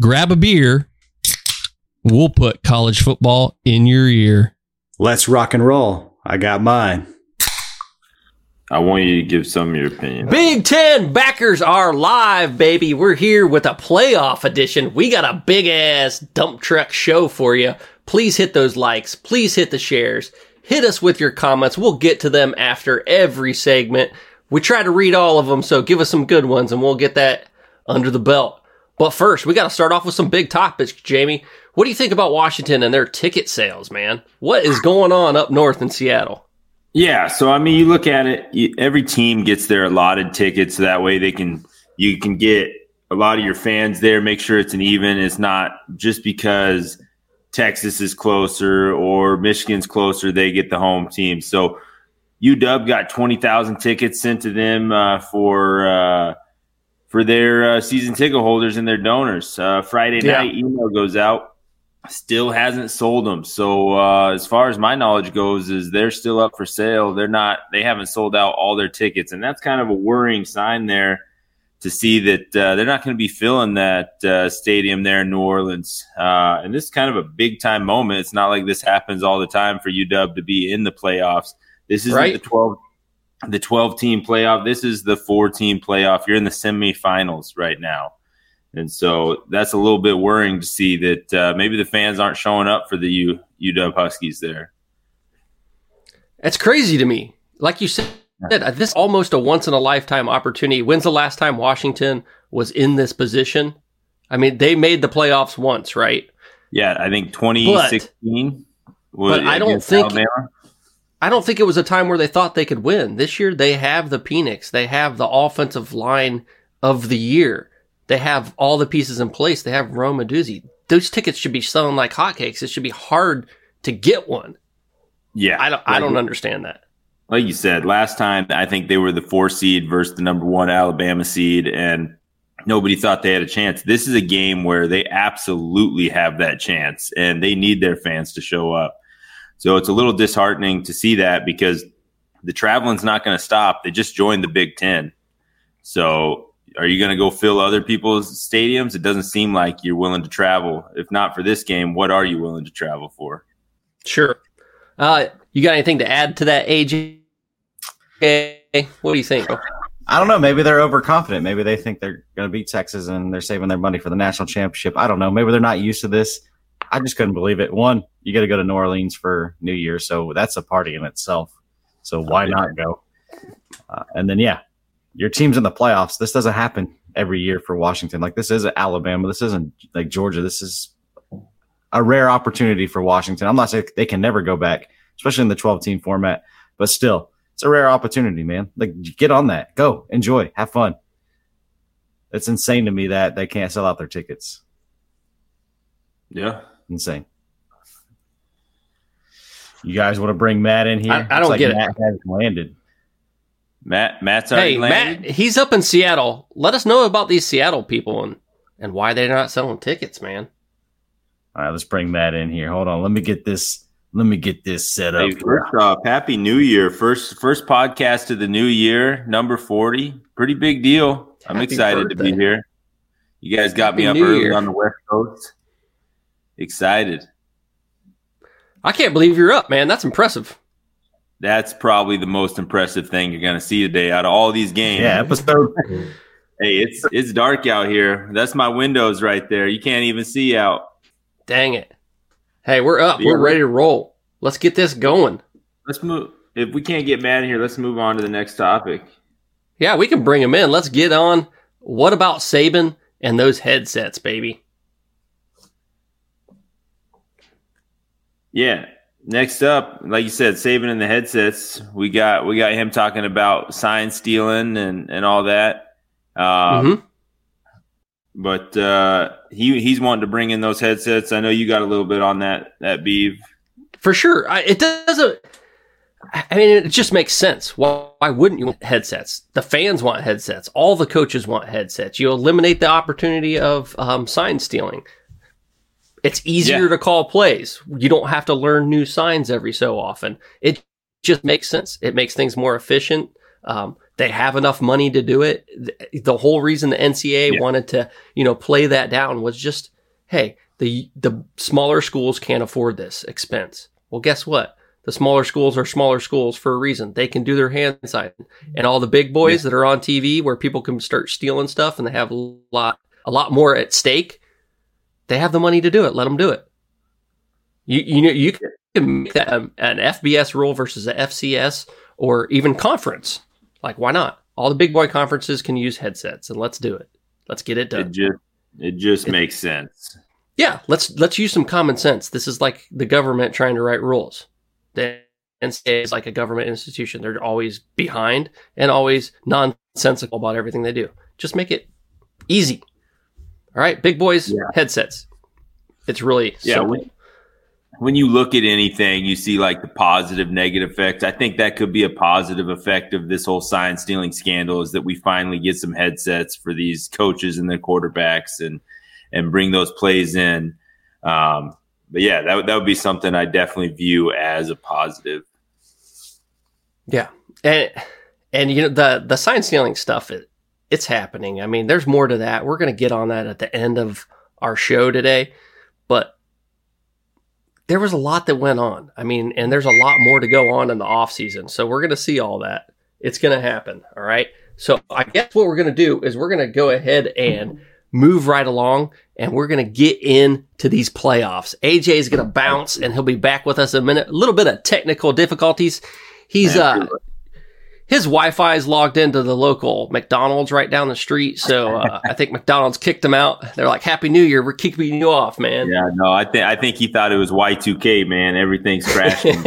grab a beer. We'll put college football in your ear. Let's rock and roll. I got mine. I want you to give some of your opinion. Big Ten backers are live, baby. We're here with a playoff edition. We got a big ass dump truck show for you. Please hit those likes. Please hit the shares. Hit us with your comments. We'll get to them after every segment. We try to read all of them, so give us some good ones and we'll get that under the belt. But first, we got to start off with some big topics, Jamie. What do you think about Washington and their ticket sales, man? What is going on up north in Seattle? Yeah, so I mean, you look at it. You, every team gets their allotted tickets, so that way they can you can get a lot of your fans there. Make sure it's an even. It's not just because Texas is closer or Michigan's closer, they get the home team. So UW got twenty thousand tickets sent to them uh, for uh, for their uh, season ticket holders and their donors. Uh, Friday Yeah. night email goes out. Still hasn't sold them. So uh, as far as my knowledge goes, is they're still up for sale. They're not. They haven't sold out all their tickets, and that's kind of a worrying sign there to see that uh, they're not going to be filling that uh, stadium there in New Orleans. Uh, and this is kind of a big time moment. It's not like this happens all the time for UW to be in the playoffs. This isn't Right. the twelve the twelve team playoff. This is the four team playoff. You're in the semifinals right now. And so that's a little bit worrying to see that uh, maybe the fans aren't showing up for the U- UW Huskies there. That's crazy to me. Like you said, uh, this is almost a once in a lifetime opportunity. When's the last time Washington was in this position? I mean, they made the playoffs once, right? Yeah, I think 2016. was but I don't think- Alabama. I don't think it was a time where they thought they could win. This year, they have the Penix. They have the offensive line of the year. They have all the pieces in place. They have Rome Odunze. Those tickets should be selling like hotcakes. It should be hard to get one. Yeah, I don't. I don't understand that. like you said, last time I think they were the four seed versus the number one Alabama seed, and nobody thought they had a chance. This is a game where they absolutely have that chance, and they need their fans to show up. So it's a little disheartening to see that because the traveling's not going to stop. They just joined the Big Ten. So are you going to go fill other people's stadiums? It doesn't seem like you're willing to travel. If not for this game, what are you willing to travel for? Sure. Uh, you got anything to add to that, AJ? Okay. What do you think? I don't know. Maybe they're overconfident. Maybe they think they're going to beat Texas and they're saving their money for the national championship. I don't know. Maybe they're not used to this. I just couldn't believe it. One, you got to go to New Orleans for New Year, so that's a party in itself. So why not go? Uh, and then yeah, your team's in the playoffs. This doesn't happen every year for Washington. Like this isn't Alabama. This isn't like Georgia. This is a rare opportunity for Washington. I'm not saying they can never go back, especially in the 12 team format, but still, it's a rare opportunity, man. Like get on that, go enjoy, have fun. It's insane to me that they can't sell out their tickets. Yeah. Insane. You guys want to bring Matt in here? I- I don't Looks get it. Matt has landed. Matt, Matt's already Hey, landed. Matt, he's up in Seattle. Let us know about these Seattle people and and why they're not selling tickets, man. All right, let's bring Matt in here. Hold on, let me get this. Let me get this set up. Hey, first off, happy New Year! First, first podcast of the new year, number forty. Pretty big deal. I'm Happy excited to be here. You guys got me up New early Year. on the West Coast. Excited. I can't believe you're up, man. That's impressive. That's probably the most impressive thing you're going to see today out of all these games. Yeah, episode. Hey, it's it's dark out here. That's my windows right there. You can't even see out. Dang it. Hey, we're up. Yeah. We're ready to roll. Let's get this going. Let's move. If we can't get Matt here, let's move on to the next topic. Yeah, we can bring him in. Let's get on. What about Saban and those headsets, baby? Yeah. Next up, like you said, Saban in the headsets. We got we got him talking about sign stealing and and all that. Um, Mhm. But uh, he he's wanting to bring in those headsets. I know you got a little bit on that that beef. For sure. I, it doesn't. I mean, it just makes sense. Why, why wouldn't you want headsets? The fans want headsets. All the coaches want headsets. You eliminate the opportunity of um, sign stealing. It's easier Yeah. to call plays. You don't have to learn new signs every so often. It just makes sense. It makes things more efficient. Um, They have enough money to do it. The whole reason the NCAA yeah. wanted to, you know, play that down was just, hey, the the smaller schools can't afford this expense. Well, guess what? The smaller schools are smaller schools for a reason. They can do their hand sign, and all the big boys yeah. that are on TV where people can start stealing stuff and they have a lot a lot more at stake. They have the money to do it. Let them do it. You you know you can make that um, an FBS rule versus a FCS or even conference. Like why not? All the big boy conferences can use headsets, and let's do it. Let's get it done. It just it just it, makes sense. Yeah, let's let's use some common sense. This is like the government trying to write rules. The NCAA is like a government institution. They're always behind and always nonsensical about everything they do. Just make it easy. All right, big boys, yeah. headsets. It's really yeah. When, when you look at anything, you see like the positive, negative effects. I think that could be a positive effect of this whole sign stealing scandal is that we finally get some headsets for these coaches and their quarterbacks and and bring those plays in. Um, but yeah, that, that would be something I definitely view as a positive. Yeah. And, and you know, the, the sign stealing stuff, it, it's happening. I mean, there's more to that. We're going to get on that at the end of our show today, but there was a lot that went on. I mean, and there's a lot more to go on in the off season. So we're going to see all that. It's going to happen. All right. So I guess what we're going to do is we're going to go ahead and move right along and we're going to get into these playoffs. AJ is going to bounce and he'll be back with us in a minute. A little bit of technical difficulties. He's, uh, his Wi-Fi is logged into the local McDonald's right down the street. So uh, I think McDonald's kicked him out. They're like, "Happy New Year! We're kicking you off, man." Yeah, no, I think I think he thought it was Y2K, man. Everything's crashing.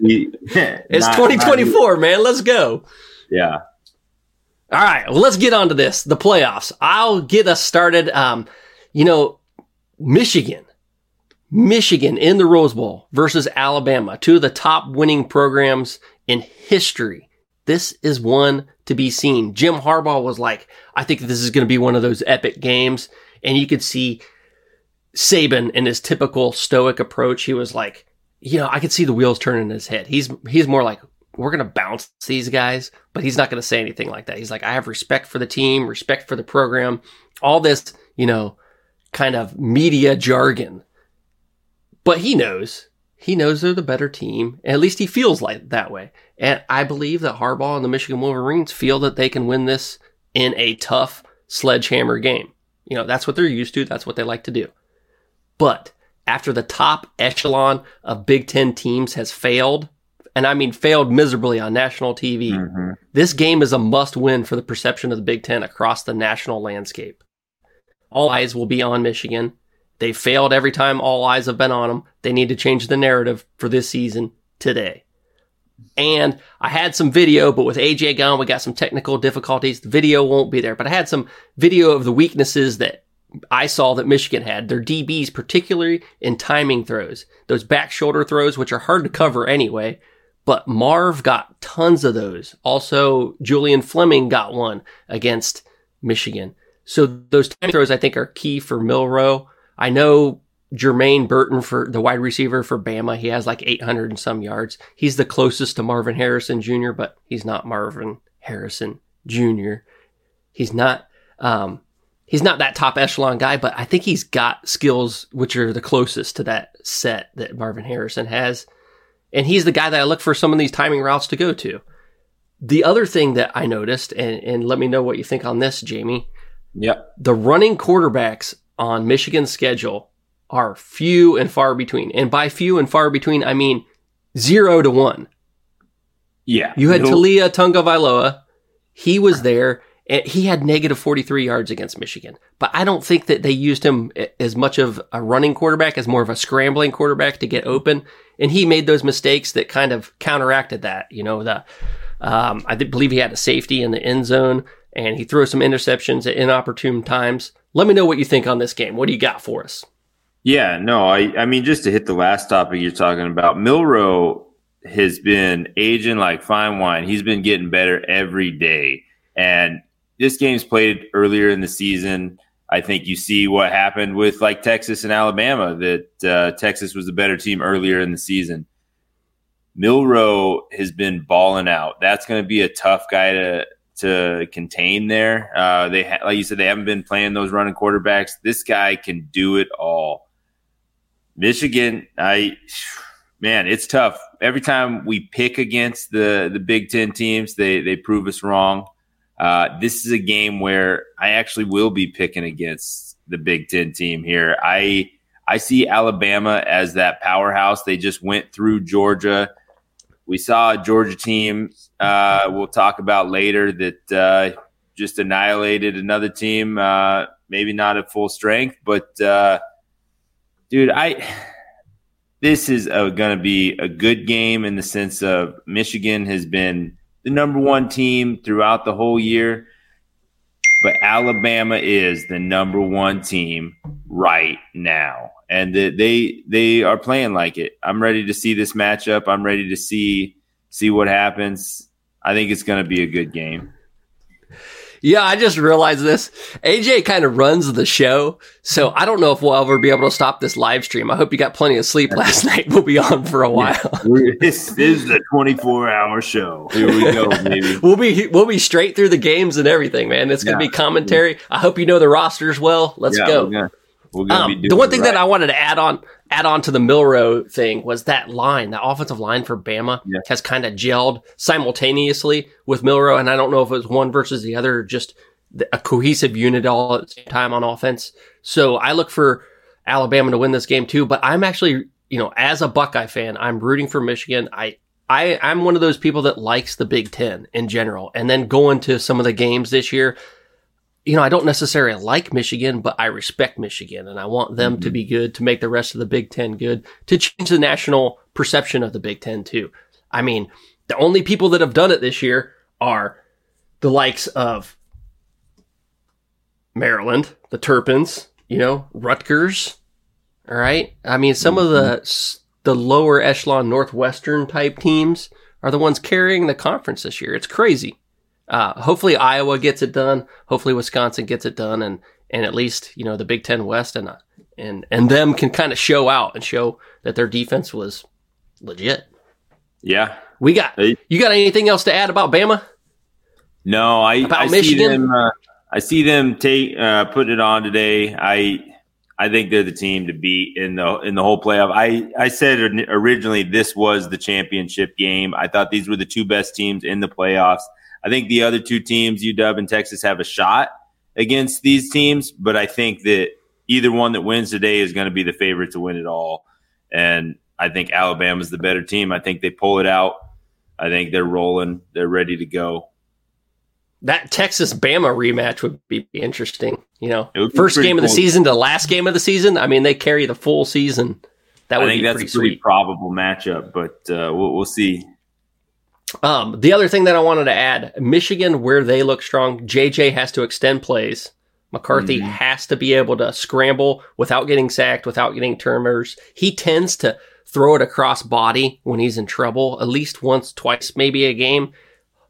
it's 2024, man. Let's go. Yeah. All right, well, let's get on to this the playoffs. I'll get us started. Um, you know, Michigan, Michigan in the Rose Bowl versus Alabama, two of the top winning programs in history. This is one to be seen. Jim Harbaugh was like, I think this is going to be one of those epic games. And you could see Saban in his typical stoic approach. He was like, you know, I could see the wheels turning in his head. He's, he's more like, we're going to bounce these guys, but he's not going to say anything like that. He's like, I have respect for the team, respect for the program, all this, you know, kind of media jargon. But he knows, he knows they're the better team. At least he feels like that way. And I believe that Harbaugh and the Michigan Wolverines feel that they can win this in a tough sledgehammer game. You know, that's what they're used to. That's what they like to do. But after the top echelon of Big Ten teams has failed and I mean failed miserably on national TV. Mm-hmm. This game is a must win for the perception of the Big Ten across the national landscape. All eyes will be on Michigan. They failed every time all eyes have been on them. They need to change the narrative for this season today. And I had some video, but with AJ gone, we got some technical difficulties. The video won't be there, but I had some video of the weaknesses that I saw that Michigan had. Their DBs, particularly in timing throws, those back shoulder throws, which are hard to cover anyway, but Marv got tons of those. Also, Julian Fleming got one against Michigan. So those time throws I think are key for Milroe. I know Jermaine Burton for the wide receiver for Bama. He has like 800 and some yards. He's the closest to Marvin Harrison Jr., but he's not Marvin Harrison Jr. He's not, um, he's not that top echelon guy, but I think he's got skills which are the closest to that set that Marvin Harrison has. And he's the guy that I look for some of these timing routes to go to. The other thing that I noticed, and, and let me know what you think on this, Jamie. Yep. The running quarterbacks on Michigan's schedule are few and far between. And by few and far between, I mean zero to one. Yeah. You had Taulia Tagovailoa. He was there. And he had negative 43 yards against Michigan. But I don't think that they used him as much of a running quarterback as more of a scrambling quarterback to get open and he made those mistakes that kind of counteracted that. You know, the um, I believe he had a safety in the end zone, and he threw some interceptions at inopportune times. Let me know what you think on this game. What do you got for us? Yeah, no, I I mean just to hit the last topic you're talking about, Milroe has been aging like fine wine. He's been getting better every day. And this game's played earlier in the season. I think you see what happened with like Texas and Alabama that uh, Texas was a better team earlier in the season. Milroe has been balling out. That's going to be a tough guy to to contain there. Uh, they ha- like you said, they haven't been playing those running quarterbacks. This guy can do it all. Michigan, I man, it's tough. Every time we pick against the the Big Ten teams, they they prove us wrong. Uh, this is a game where I actually will be picking against the Big Ten team here. I I see Alabama as that powerhouse. They just went through Georgia. We saw a Georgia team. Uh, we'll talk about later that uh, just annihilated another team. Uh, maybe not at full strength, but uh, dude, I this is going to be a good game in the sense of Michigan has been the number one team throughout the whole year, but Alabama is the number one team right now, and they they are playing like it. I'm ready to see this matchup. I'm ready to see see what happens. I think it's going to be a good game. Yeah, I just realized this. AJ kind of runs the show, so I don't know if we'll ever be able to stop this live stream. I hope you got plenty of sleep last night. We'll be on for a while. Yeah. this is the 24 hour show. Here we go, baby. we'll be we'll be straight through the games and everything, man. It's gonna Yeah. be commentary. I hope you know the rosters well. Let's Yeah, go. We're gonna, we're gonna be Um, the one thing right. that I wanted to add on add on to the Milroe thing was that line, the offensive line for Bama Yeah. has kind of gelled simultaneously with Milroe, and I don't know if it was one versus the other, just a cohesive unit all at the same time on offense. So I look for Alabama to win this game too, but I'm actually, you know, as a Buckeye fan, I'm rooting for Michigan. I I, I'm one of those people that likes the Big Ten in general. And then going to some of the games this year, you know, I don't necessarily like Michigan, but I respect Michigan and I want them to mm-hmm. be good to make the rest of the Big Ten good, to change the national perception of the Big Ten too. I mean, the only people that have done it this year are the likes of Maryland, the Terrapins, you know, Rutgers. All right. I mean, some of the mm-hmm. the lower echelon Northwestern type teams are the ones carrying the conference this year. It's crazy. Uh, hopefully Iowa gets it done. Hopefully Wisconsin gets it done, and and at least you know the Big Ten West and uh, and and them can kind of show out and show that their defense was legit. Yeah. We got you got anything else to add about Bama? No, I, About I see them. Uh, I see them take uh, put it on today. I I think they're the team to beat in the in the whole playoff. I I said originally this was the championship game. I thought these were the two best teams in the playoffs. I think the other two teams, UW and Texas, have a shot against these teams, but I think that either one that wins today is going to be the favorite to win it all. And I think Alabama's the better team. I think they pull it out. I think they're rolling. They're ready to go. That Texas Bama rematch would be interesting. You know, It would be first game of the cool. season to last game of the season. I mean, they carry the full season. That I would think be that's pretty a pretty sweet. probable matchup, but uh, we'll, we'll see. Um, the other thing that I wanted to add, Michigan, where they look strong, JJ has to extend plays. McCarthy Mhm. has to be able to scramble without getting sacked, without getting turnovers. He tends to throw it across body when he's in trouble, at least once, twice, maybe a game.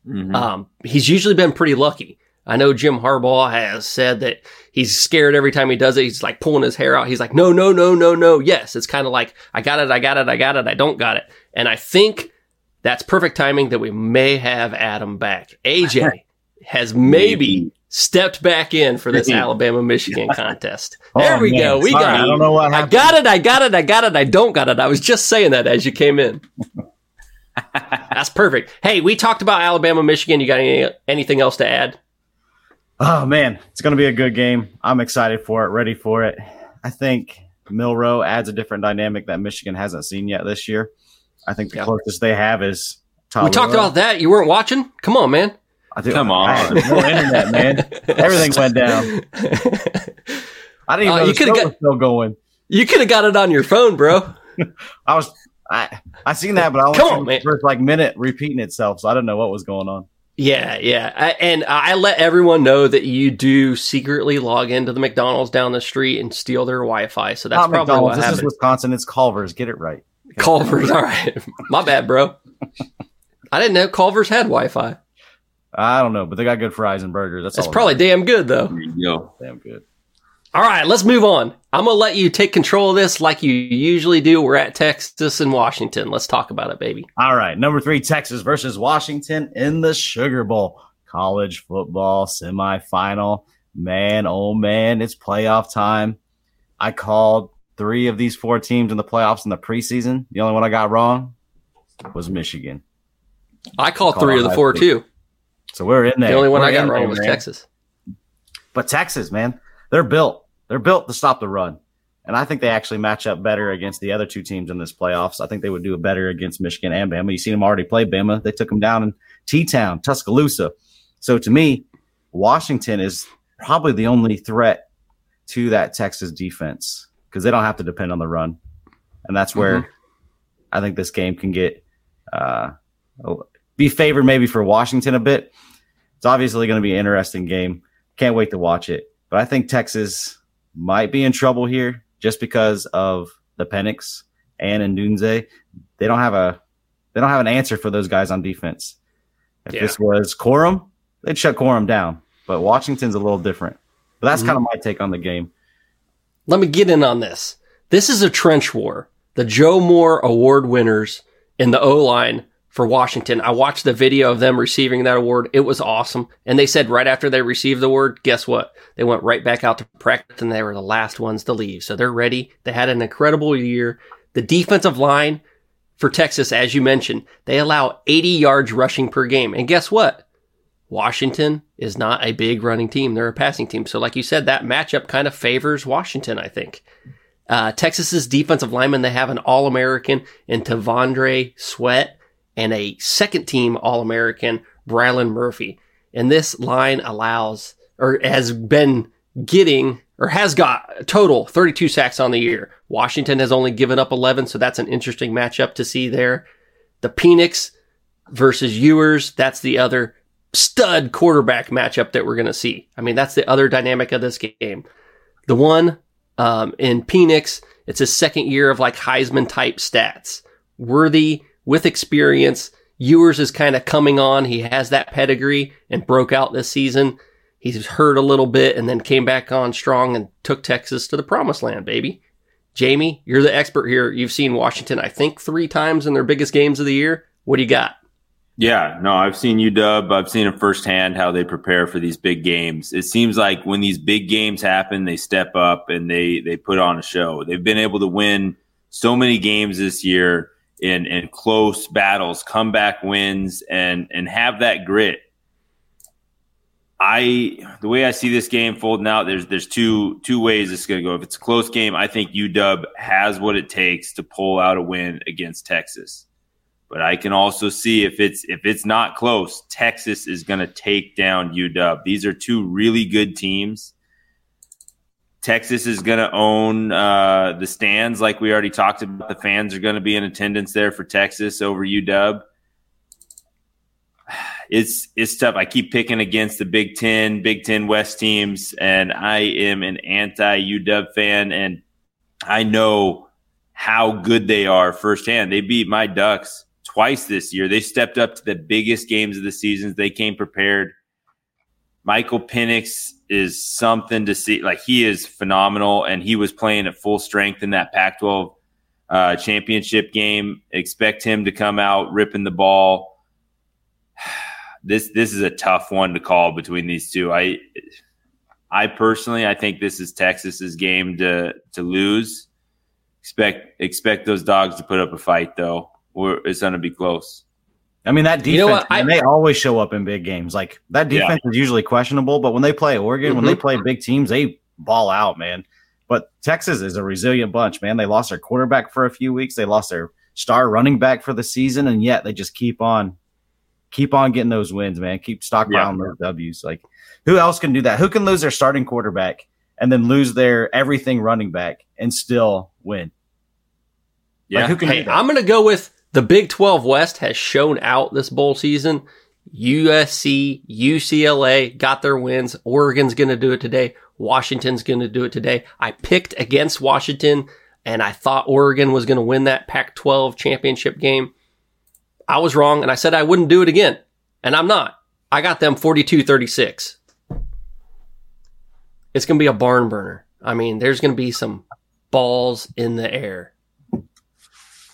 Mhm. Um, he's usually been pretty lucky. I know Jim Harbaugh has said that he's scared every time he does it. He's like pulling his hair out. He's like, no, no, no, no, no. Yes. It's kind of like, I got it. I got it. I got it. I don't got it. And I think that's perfect timing that we may have Adam back. AJ has maybe stepped back in for this Alabama Michigan contest. Oh, There we man. go. We Sorry, got I don't know what happened. I got it. I got it. I got it. I don't got it. I was just saying that as you came in. That's perfect. Hey, we talked about Alabama, Michigan. You got any, anything else to add? Oh man, it's going to be a good game. I'm excited for it, ready for it. I think Milroe adds a different dynamic that Michigan hasn't seen yet this year. I think the Yeah. closest they have is We talked about that. You weren't watching? Come on, man. I do- Come I had on. no internet, man. Everything went down. I didn't even Uh, know you the coulda show got- was still going. you could have got it on your phone, bro. I was I I seen that, but I was Come on, the first like minute repeating itself, so I didn't know what was going on. Yeah, yeah. I, and I let everyone know that you do secretly log into the McDonald's down the street and steal their Wi-Fi. So that's Not probably McDonald's. what This is. Wisconsin. It's Culver's. Get it right. Culver's. All right. My bad, bro. I didn't know Culver's had Wi-Fi. I don't know, but they got good fries and burgers. That's That's all. probably damn good, though. There you go. damn good. All right, let's move on. I'm going to let you take control of this like you usually do. We're at Texas and Washington. Let's talk about it, baby. All right, number three, Texas versus Washington in the Sugar Bowl. College football semifinal. Man, oh man, it's playoff time. I called three of these four teams in the playoffs in the preseason. The only one I got wrong was Michigan. I called three of the four too. So we're in there. The only one We're I got wrong there, was man. Texas. But Texas, man, they're built. They're built to stop the run. And I think they actually match up better against the other two teams in this playoffs. I think they would do it better against Michigan and Bama. You've seen them already play Bama. They took them down in T Town, Tuscaloosa. So to me, Washington is probably the only threat to that Texas defense because they don't have to depend on the run. And that's where I think this game can get uh, be favored maybe for Washington a bit. It's obviously going to be an interesting game. Can't wait to watch it. But I think Texas might be in trouble here just because of the Penix and Odunze. They don't have a they don't have an answer for those guys on defense. If Yeah. this was Corum, they'd shut Corum down. But Washington's a little different. But that's kind of my take on the game. Let me get in on this. This is a trench war. The Joe Moore Award winners in the O line for Washington. I watched the video of them receiving that award. It was awesome. And they said right after they received the award, guess what? They went right back out to practice and they were the last ones to leave. So they're ready. They had an incredible year. The defensive line for Texas, as you mentioned, they allow 80 yards rushing per game. And guess what? Washington is not a big running team. They're a passing team. So, like you said, that matchup kind of favors Washington, I think. Uh, Texas's defensive lineman, they have an All American in T'Vondre Sweat and a second team All American, Byron Murphy. And this line allows, or has been getting, or has got total 32 sacks on the year. Washington has only given up 11, so that's an interesting matchup to see there. The Penix versus Ewers, that's the other stud quarterback matchup that we're going to see. I mean, that's the other dynamic of this game. The one um, in Penix, it's his second year of like Heisman type stats. Worthy with experience. Ewers is kind of coming on. He has that pedigree and broke out this season. He's hurt a little bit and then came back on strong and took Texas to the promised land, baby. Jamie, you're the expert here. You've seen Washington, I think, three times in their biggest games of the year. What do you got? Yeah, no, I've seen UW. I've seen it firsthand how they prepare for these big games. It seems like when these big games happen, they step up and they they put on a show. They've been able to win so many games this year in in close battles, comeback wins, and and have that grit. I the way I see this game folding out, there's there's two two ways it's going to go. If it's a close game, I think UW has what it takes to pull out a win against Texas. But I can also see if it's if it's not close, Texas is going to take down UW. These are two really good teams. Texas is going to own uh, the stands, like we already talked about. The fans are going to be in attendance there for Texas over UW. It's it's tough. I keep picking against the Big Ten, Big Ten West teams, and I am an anti UW fan, and I know how good they are firsthand. They beat my Ducks twice this year. They stepped up to the biggest games of the seasons. They came prepared. Michael Penix is something to see. Like he is phenomenal, and he was playing at full strength in that Pac-12 uh, championship game. Expect him to come out ripping the ball. This this is a tough one to call between these two. I I personally I think this is Texas's game to to lose. Expect expect those dogs to put up a fight though. Or it's going to be close. I mean, that defense, You know what? man, I- they always show up in big games. Like that Yeah. defense is usually questionable, but when they play Oregon, when they mm-hmm. play big teams, they ball out, man. But Texas is a resilient bunch, man. They lost their quarterback for a few weeks. They lost their star running back for the season, and yet they just keep on, keep on getting those wins, man. Keep stockpiling those W's. Like, who else can do that? Who can lose their starting quarterback and then lose their everything running back and still win? Yeah. Like, who can Hey, do that? I'm going to go with the Big 12 West has shown out this bowl season. USC, UCLA got their wins. Oregon's going to do it today. Washington's going to do it today. I picked against Washington and I thought Oregon was going to win that Pac 12 championship game. I was wrong and I said I wouldn't do it again. And I'm not. I got them 42 36. It's going to be a barn burner. I mean, there's going to be some balls in the air,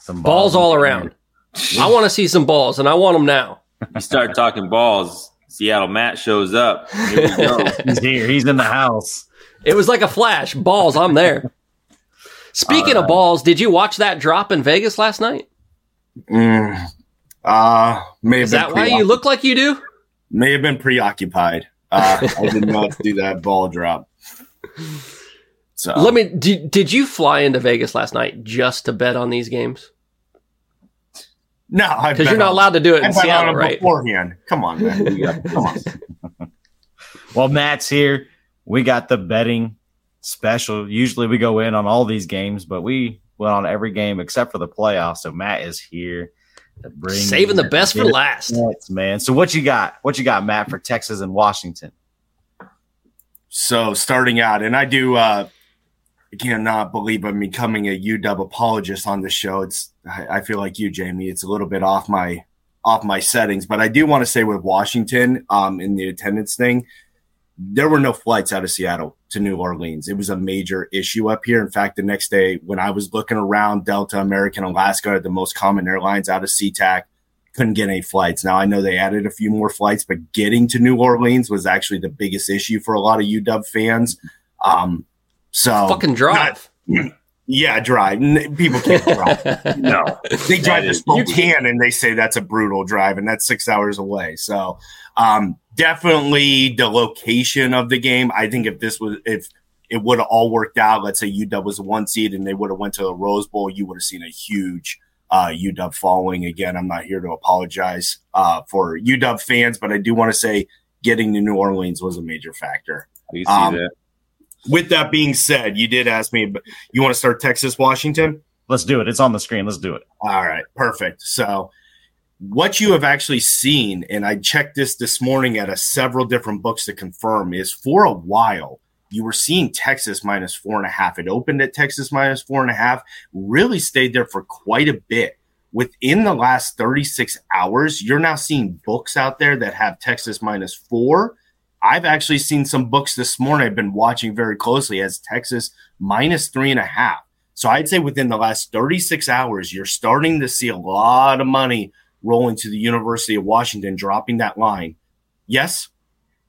Some balls all around. I want to see some balls, and I want them now. You start talking balls, Seattle Matt shows up. Here we go. He's here. He's in the house. It was like a flash. Balls, I'm there. Speaking of balls, did you watch that drop in Vegas last night? Mm, uh, may have Is been that why you look like you do? may have been preoccupied. Uh, I did not do that ball drop. So Let me. Did, did you fly into Vegas last night just to bet on these games? No, Because you're not allowed to do it I in bet on Seattle, them right? beforehand. Come on, man. Come on. Well, Matt's here. We got the betting special. Usually we go in on all these games, but we went on every game except for the playoffs. So Matt is here to bring Saving the best for last. bets, man. So what you got? What you got, Matt, for Texas and Washington? So starting out, and I do. uh I cannot believe I'm becoming a UW apologist on the show. It's I, I feel like you, Jamie. It's a little bit off my off my settings, but I do want to say with Washington, um, in the attendance thing, there were no flights out of Seattle to New Orleans. It was a major issue up here. In fact, the next day when I was looking around, Delta, American, Alaska the most common airlines out of SeaTac. Couldn't get any flights. Now I know they added a few more flights, but getting to New Orleans was actually the biggest issue for a lot of UW fans. Um, so Fucking drive. yeah, drive. People can't drive. no, they drive to is- Spokane and they say that's a brutal drive, and that's six hours away. So, um, definitely the location of the game. I think if this was if it would have all worked out, let's say UW was a one seed and they would have went to the Rose Bowl, you would have seen a huge uh, UW following. Again, I'm not here to apologize uh, for UW fans, but I do want to say getting to New Orleans was a major factor. You see Um, that. With that being said, you did ask me, but you want to start Texas, Washington? Let's do it. It's on the screen. Let's do it. All right, perfect. So, what you have actually seen, and I checked this this morning at a several different books to confirm, is for a while you were seeing Texas minus four and a half. It opened at Texas minus four and a half, really stayed there for quite a bit. Within the last 36 hours, you're now seeing books out there that have Texas minus four. I've actually seen some books this morning I've been watching very closely as Texas minus three and a half. So I'd say within the last 36 hours, you're starting to see a lot of money rolling to the University of Washington, dropping that line. Yes?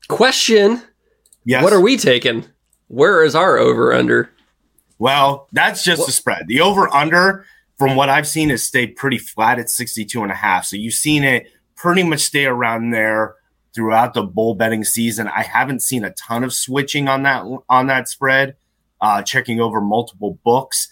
Question: Yes. What are we taking? Where is our over under? Well, that's just What- the spread. The over under, from what I've seen, has stayed pretty flat at 62 and a half. So you've seen it pretty much stay around there throughout the bowl betting season. I haven't seen a ton of switching on that on that spread. Uh, checking over multiple books.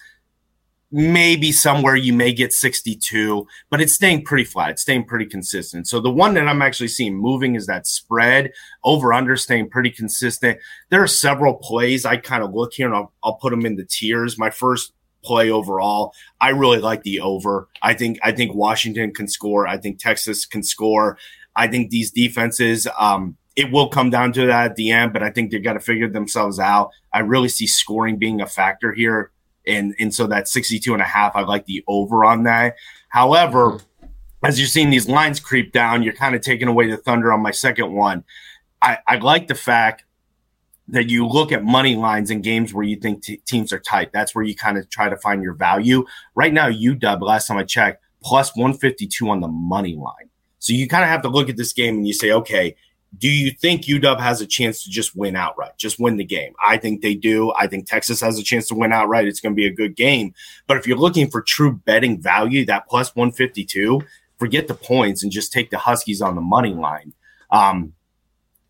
Maybe somewhere you may get 62, but it's staying pretty flat. It's staying pretty consistent. So the one that I'm actually seeing moving is that spread over under staying pretty consistent there are several plays I kind of look here and I'll, I'll put them in the tiers. My first play overall, I really like the over. I think I think Washington can score. I think Texas can score. I think these defenses, um, it will come down to that at the end, but I think they got to figure themselves out. I really see scoring being a factor here. And, and so that 62 and a half, I like the over on that. However, as you're seeing these lines creep down, you're kind of taking away the thunder on my second one. I, I like the fact that you look at money lines in games where you think t- teams are tight. That's where you kind of try to find your value. Right now, UW, last time I checked, plus 152 on the money line. So you kind of have to look at this game and you say, okay, do you think UW has a chance to just win outright, just win the game? I think they do. I think Texas has a chance to win outright. It's going to be a good game. But if you're looking for true betting value, that plus 152, forget the points and just take the Huskies on the money line. Um,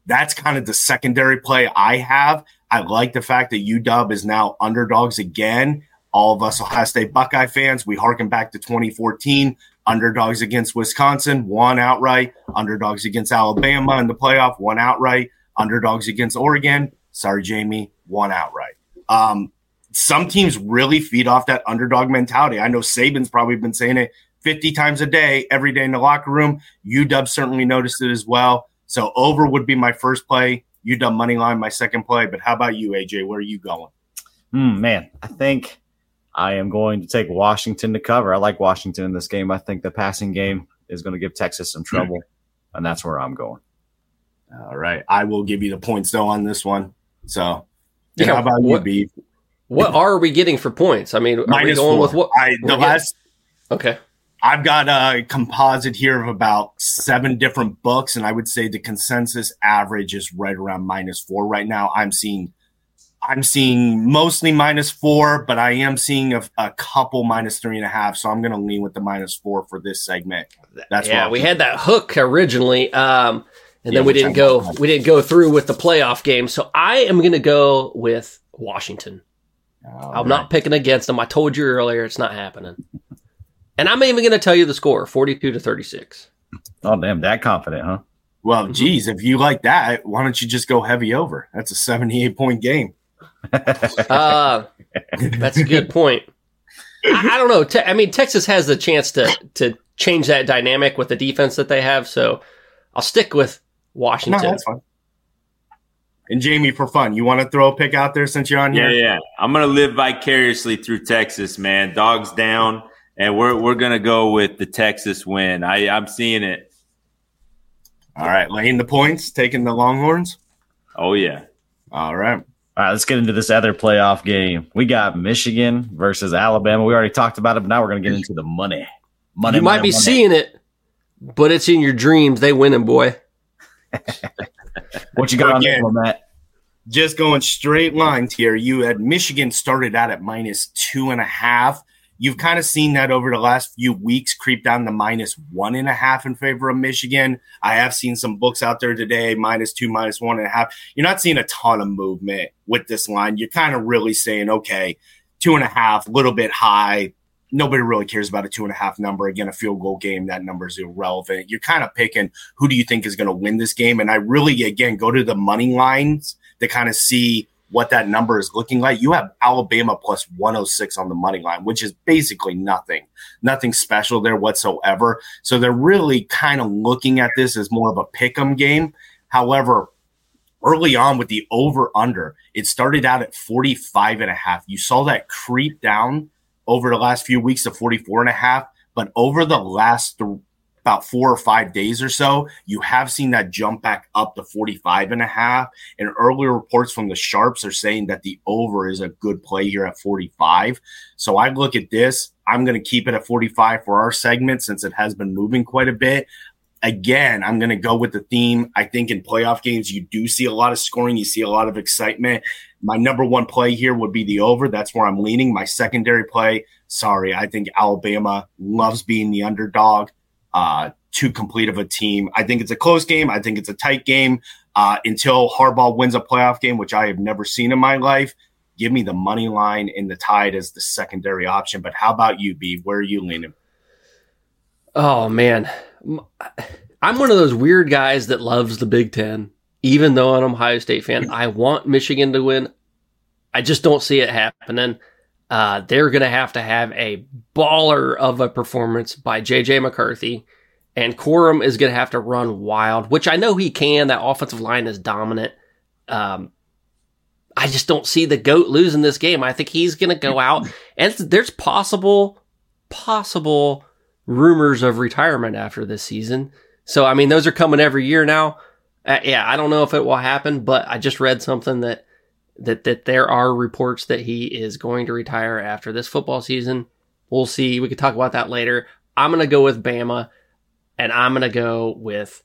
that's kind of the secondary play I have. I like the fact that UW is now underdogs again. All of us Ohio State Buckeye fans, we harken back to 2014. Underdogs against Wisconsin, one outright. Underdogs against Alabama in the playoff, one outright. Underdogs against Oregon, sorry, Jamie, one outright. Um, some teams really feed off that underdog mentality. I know Saban's probably been saying it 50 times a day, every day in the locker room. UW certainly noticed it as well. So over would be my first play. UW money line, my second play. But how about you, AJ? Where are you going? Hmm, man, I think I am going to take Washington to cover. I like Washington in this game. I think the passing game is going to give Texas some hmm. trouble, and that's where I'm going. All right. I will give you the points though on this one. So Yeah, how about you, what- Beve? What are we getting for points? I mean, are we going four. with what? I, the we're getting- last Okay. I've got a composite here of about seven different books, and I would say the consensus average is right around minus four right now. I'm seeing, I'm seeing mostly minus four, but I am seeing a, a couple minus three and a half. So I'm going to lean with the minus four for this segment. That's yeah, we had that hook originally, um, and Yeah, then we didn't I go. love. We didn't go through with the playoff game. So I am going to go with Washington. I'm not picking against them. I told you earlier, it's not happening. And I'm even going to tell you the score: 42 to 36. Oh damn, that confident, huh? Well, geez, if you like that, why don't you just go heavy over? That's a 78 point game. Uh, that's a good point. I, I don't know. Te- I mean, Texas has the chance to to change that dynamic with the defense that they have. So I'll stick with No, Washington. that's fine. And Jamie, for fun, you want to throw a pick out there since you're on Yeah, here? yeah. I'm gonna live vicariously through Texas, man. Dogs down, and we're we're gonna go with the Texas win. I I'm seeing it. All right, laying the points, taking the Longhorns. Oh yeah. All right. All right, let's get into this other playoff game. We got Michigan versus Alabama. We already talked about it, but now we're going to get into the money. Money. you might money, be money. seeing it, but it's in your dreams. They winning, boy. what you got on Again. this one, Matt. Just going straight lines here. You had Michigan started out at minus two and a half. You've kind of seen that over the last few weeks creep down to minus one and a half in favor of Michigan. I have seen some books out there today, minus two, minus one and a half. You're not seeing a ton of movement with this line. You're kind of really saying, okay, two and a half, a little bit high. Nobody really cares about a two and a half number. Again, a field goal game, that number is irrelevant. You're kind of picking who do you think is going to win this game. And I really, again, go to the money lines to kind of see what that number is looking like. You have Alabama plus 106 on the money line, which is basically nothing, nothing special there whatsoever. So they're really kind of looking at this as more of a pick 'em game. However, early on with the over under, it started out at 45 and a half. You saw that creep down over the last few weeks to 44 and a half, but over the last th- about four or five days or so, you have seen that jump back up to 45 and a half. And earlier reports from the Sharps are saying that the over is a good play here at 45. So I look at this. I'm going to keep it at 45 for our segment since it has been moving quite a bit. Again, I'm going to go with the theme. I think in playoff games, you do see a lot of scoring. You see a lot of excitement. My number one play here would be the over. That's where I'm leaning. My secondary play, sorry, I think Alabama loves being the underdog uh, too complete of a team. I think it's a close game. I think it's a tight game uh, until Harbaugh wins a playoff game, which I have never seen in my life. Give me the money line and the tide as the secondary option. But how about you, B? Where are you leaning? Oh man, I'm one of those weird guys that loves the Big Ten. Even though I'm an Ohio State fan, I want Michigan to win. I just don't see it happening. Uh, they're going to have to have a baller of a performance by JJ McCarthy, and Corum is going to have to run wild, which I know he can. That offensive line is dominant. Um, I just don't see the goat losing this game. I think he's going to go out, and there's possible, possible rumors of retirement after this season. So I mean, those are coming every year now. Uh, yeah, I don't know if it will happen, but I just read something that that that there are reports that he is going to retire after this football season. We'll see. We could talk about that later. I'm going to go with Bama, and I'm going to go with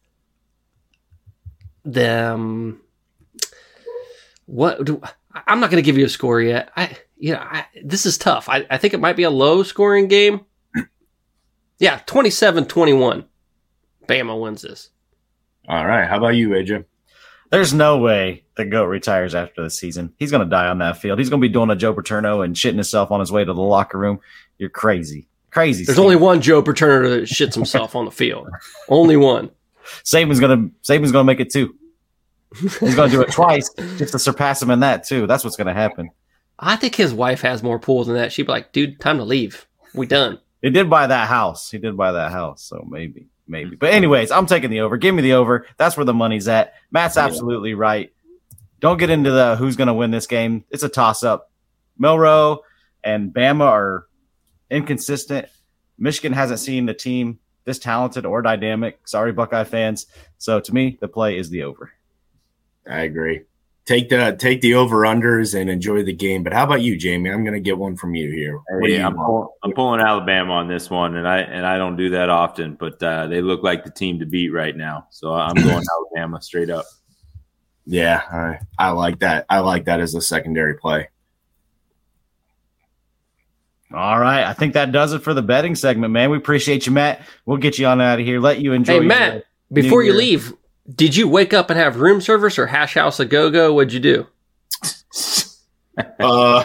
them. What do I'm not going to give you a score yet. I you know I, this is tough. I, I think it might be a low scoring game. Yeah, 27-21. Bama wins this. All right. How about you, AJ? There's no way the GOAT retires after the season. He's going to die on that field. He's going to be doing a Joe Paterno and shitting himself on his way to the locker room. You're crazy. Crazy. There's only one Joe Paterno that shits himself on the field. Only one. Saban's going to Saban's going to make it too. He's going to do it twice just to surpass him in that too. That's what's going to happen. I think his wife has more pulls than that. She'd be like, dude, time to leave. We done. He did buy that house. He did buy that house, so maybe, maybe. But anyways, I'm taking the over. Give me the over. That's where the money's at. Matt's absolutely right. Don't get into the who's going to win this game. It's a toss up. Milroe and Bama are inconsistent. Michigan hasn't seen the team this talented or dynamic. Sorry, Buckeye fans. So to me, the play is the over. I agree. Take the take the over unders and enjoy the game. But how about you, Jamie? I'm going to get one from you here. What do Hey, you I'm, pull, I'm pulling Alabama on this one, and I and I don't do that often, but uh, they look like the team to beat right now. So I'm going Alabama straight up. Yeah, I, I like that. I like that as a secondary play. All right. I think that does it for the betting segment, man. We appreciate you, Matt. We'll get you on out of here. Let you enjoy. Hey your- Matt, before you Year. leave, did you wake up and have room service or hash house a go go? What'd you do? Uh,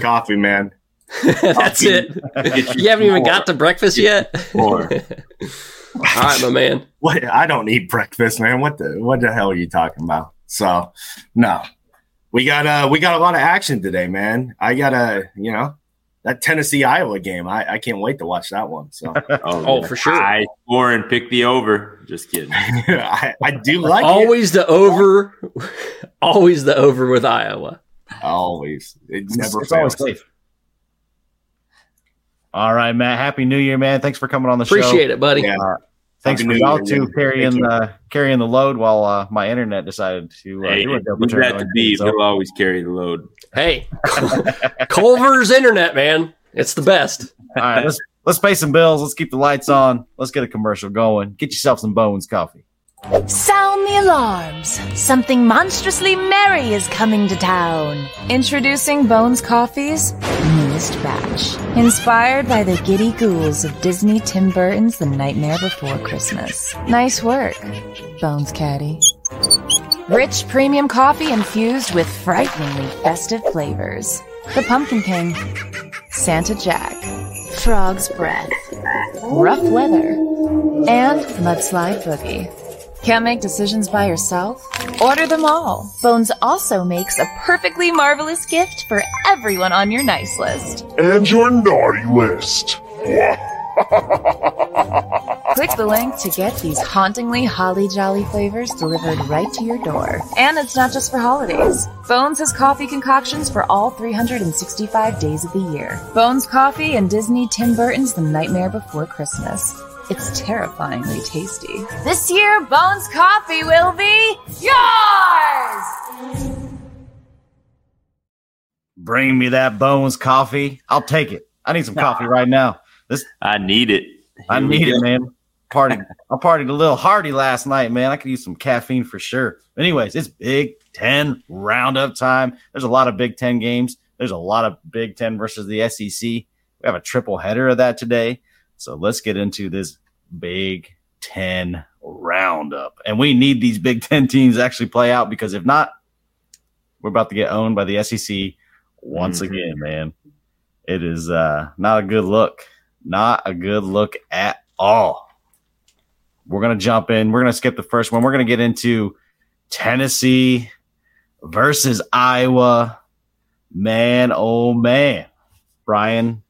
coffee, man. That's it. You haven't even got to breakfast yet. All right, my man. What? I don't eat breakfast, man. What the what the hell are you talking about? So, no, we got uh we got a lot of action today, man. I got a you know that Tennessee Iowa game. I, I can't wait to watch that one. So oh, oh, for sure. I score and pick the over. Just kidding. I, I do like it. Always the over. Always the over with Iowa. Always, it never it's always fails. safe. All right, Matt. Happy New Year, man. Thanks for coming on the show. Appreciate it, buddy. Yeah. Thanks Happy for y'all Year, two man. carrying Thank you. the carrying the load while uh, my internet decided to uh, Hey, do a double leave turn. that on to me. Beve. So- He'll always carry the load. Hey, Culver's internet, man. It's the best. All right, let's let's pay some bills. Let's keep the lights on. Let's get a commercial going. Get yourself some Bones coffee. Sound the alarms. Something monstrously merry is coming to town. Introducing Bones Coffee's newest batch. Inspired by the giddy ghouls of Disney Tim Burton's The Nightmare Before Christmas. Nice work, Bones Caddy. Rich premium coffee infused with frighteningly festive flavors. The Pumpkin King, Santa Jack, Frog's Breath, Rough Weather, and Mudslide Boogie. Can't make decisions by yourself? Order them all. Bones also makes a perfectly marvelous gift for everyone on your nice list. and your naughty list. Click the link to get these hauntingly holly jolly flavors delivered right to your door. And it's not just for holidays. Bones has coffee concoctions for all 365 days of the year. Bones Coffee and Disney Tim Burton's The Nightmare Before Christmas. It's terrifyingly tasty. This year, Bones Coffee will be yours! Bring me that Bones coffee. I'll take it. I need some coffee right now. This I need it. I Here we need it, man. Party. I partied a little hardy last night, man. I could use some caffeine for sure. Anyways, it's Big Ten roundup time. There's a lot of Big Ten games. There's a lot of Big Ten versus the SEC. We have a triple header of that today. So let's get into this Big Ten roundup. And we need these Big Ten teams actually play out because if not, we're about to get owned by the SEC once Mhm. again, man. It is uh, not a good look. Not a good look at all. We're going to jump in. We're going to skip the first one. We're going to get into Tennessee versus Iowa. Man, oh man. Brian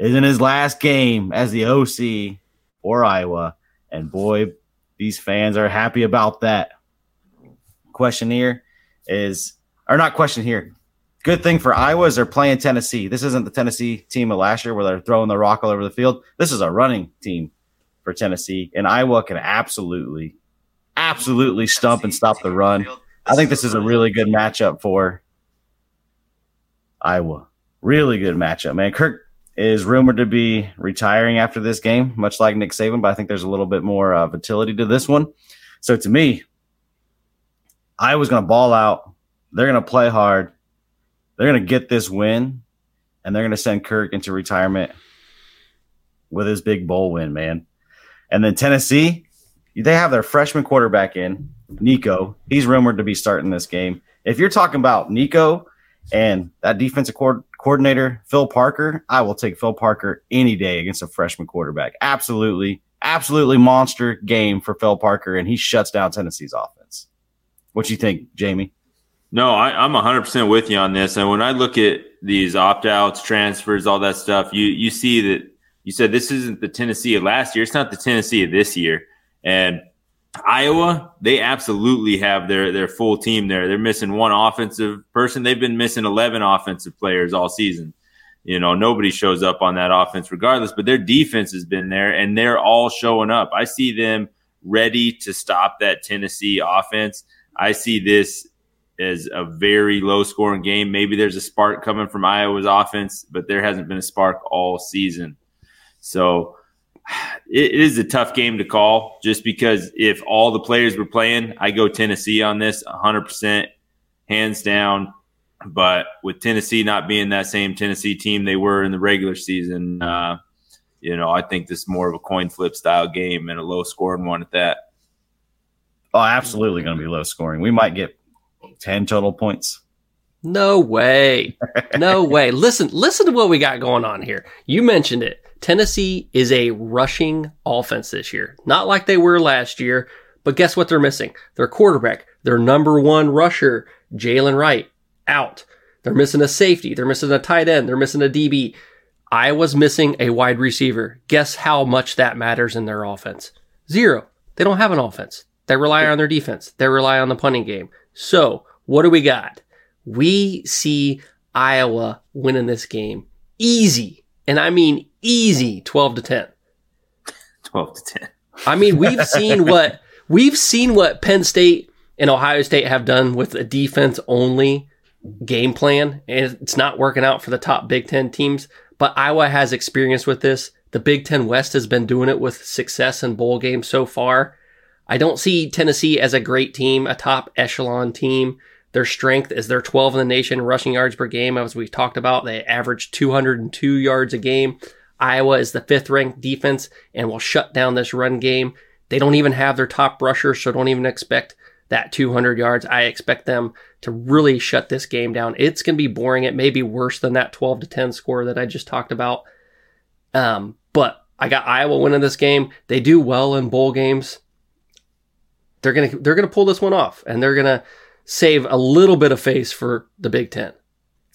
is in his last game as the OC for Iowa. And boy, these fans are happy about that. Question here is, or not question here. Good thing for Iowa is they're playing Tennessee. This isn't the Tennessee team of last year where they're throwing the rock all over the field. This is a running team for Tennessee, and Iowa can absolutely, absolutely stump and stop the run. I think this is a really good matchup for Iowa. Really good matchup, man. Kirk is rumored to be retiring after this game, much like Nick Saban, but I think there's a little bit more uh, vitality to this one. So to me, I was going to ball out. They're going to play hard. They're going to get this win, and they're going to send Kirk into retirement with his big bowl win, man. And then Tennessee, they have their freshman quarterback in, Nico. He's rumored to be starting this game. If you're talking about Nico and that defensive co- coordinator, Phil Parker, I will take Phil Parker any day against a freshman quarterback. Absolutely, absolutely monster game for Phil Parker, and he shuts down Tennessee's offense. What you think, Jamie? No, I, I'm 100% with you on this. And when I look at these opt outs, transfers, all that stuff, you, you see that you said this isn't the Tennessee of last year. It's not the Tennessee of this year. And Iowa, they absolutely have their, their full team there. They're missing one offensive person. They've been missing 11 offensive players all season. You know, nobody shows up on that offense regardless, but their defense has been there and they're all showing up. I see them ready to stop that Tennessee offense. I see this as a very low scoring game. Maybe there's a spark coming from Iowa's offense, but there hasn't been a spark all season. So it is a tough game to call just because if all the players were playing, I go Tennessee on this 100%, hands down. But with Tennessee not being that same Tennessee team they were in the regular season, uh, you know, I think this is more of a coin flip style game and a low scoring one at that. Oh, absolutely going to be low scoring. We might get 10 total points. No way. No way. Listen, listen to what we got going on here. You mentioned it. Tennessee is a rushing offense this year. Not like they were last year, but guess what they're missing? Their quarterback, their number one rusher, Jaylen Wright, out. They're missing a safety. They're missing a tight end. They're missing a DB. Iowa's missing a wide receiver. Guess how much that matters in their offense? Zero. They don't have an offense. They rely on their defense. They rely on the punting game. So, what do we got? We see Iowa winning this game easy. And I mean easy 12 to 10. 12 to 10. I mean, we've seen what we've seen what Penn State and Ohio State have done with a defense only game plan, and it's not working out for the top Big Ten teams. But Iowa has experience with this. The Big Ten West has been doing it with success in bowl games so far. I don't see Tennessee as a great team, a top echelon team. Their strength is they're 12 in the nation rushing yards per game, as we've talked about. They average 202 yards a game. Iowa is the fifth ranked defense and will shut down this run game. They don't even have their top rusher, so don't even expect that 200 yards. I expect them to really shut this game down. It's going to be boring. It may be worse than that 12 to 10 score that I just talked about. Um, but I got Iowa winning this game. They do well in bowl games. They're going to they're going to pull this one off and they're going to save a little bit of face for the Big 10.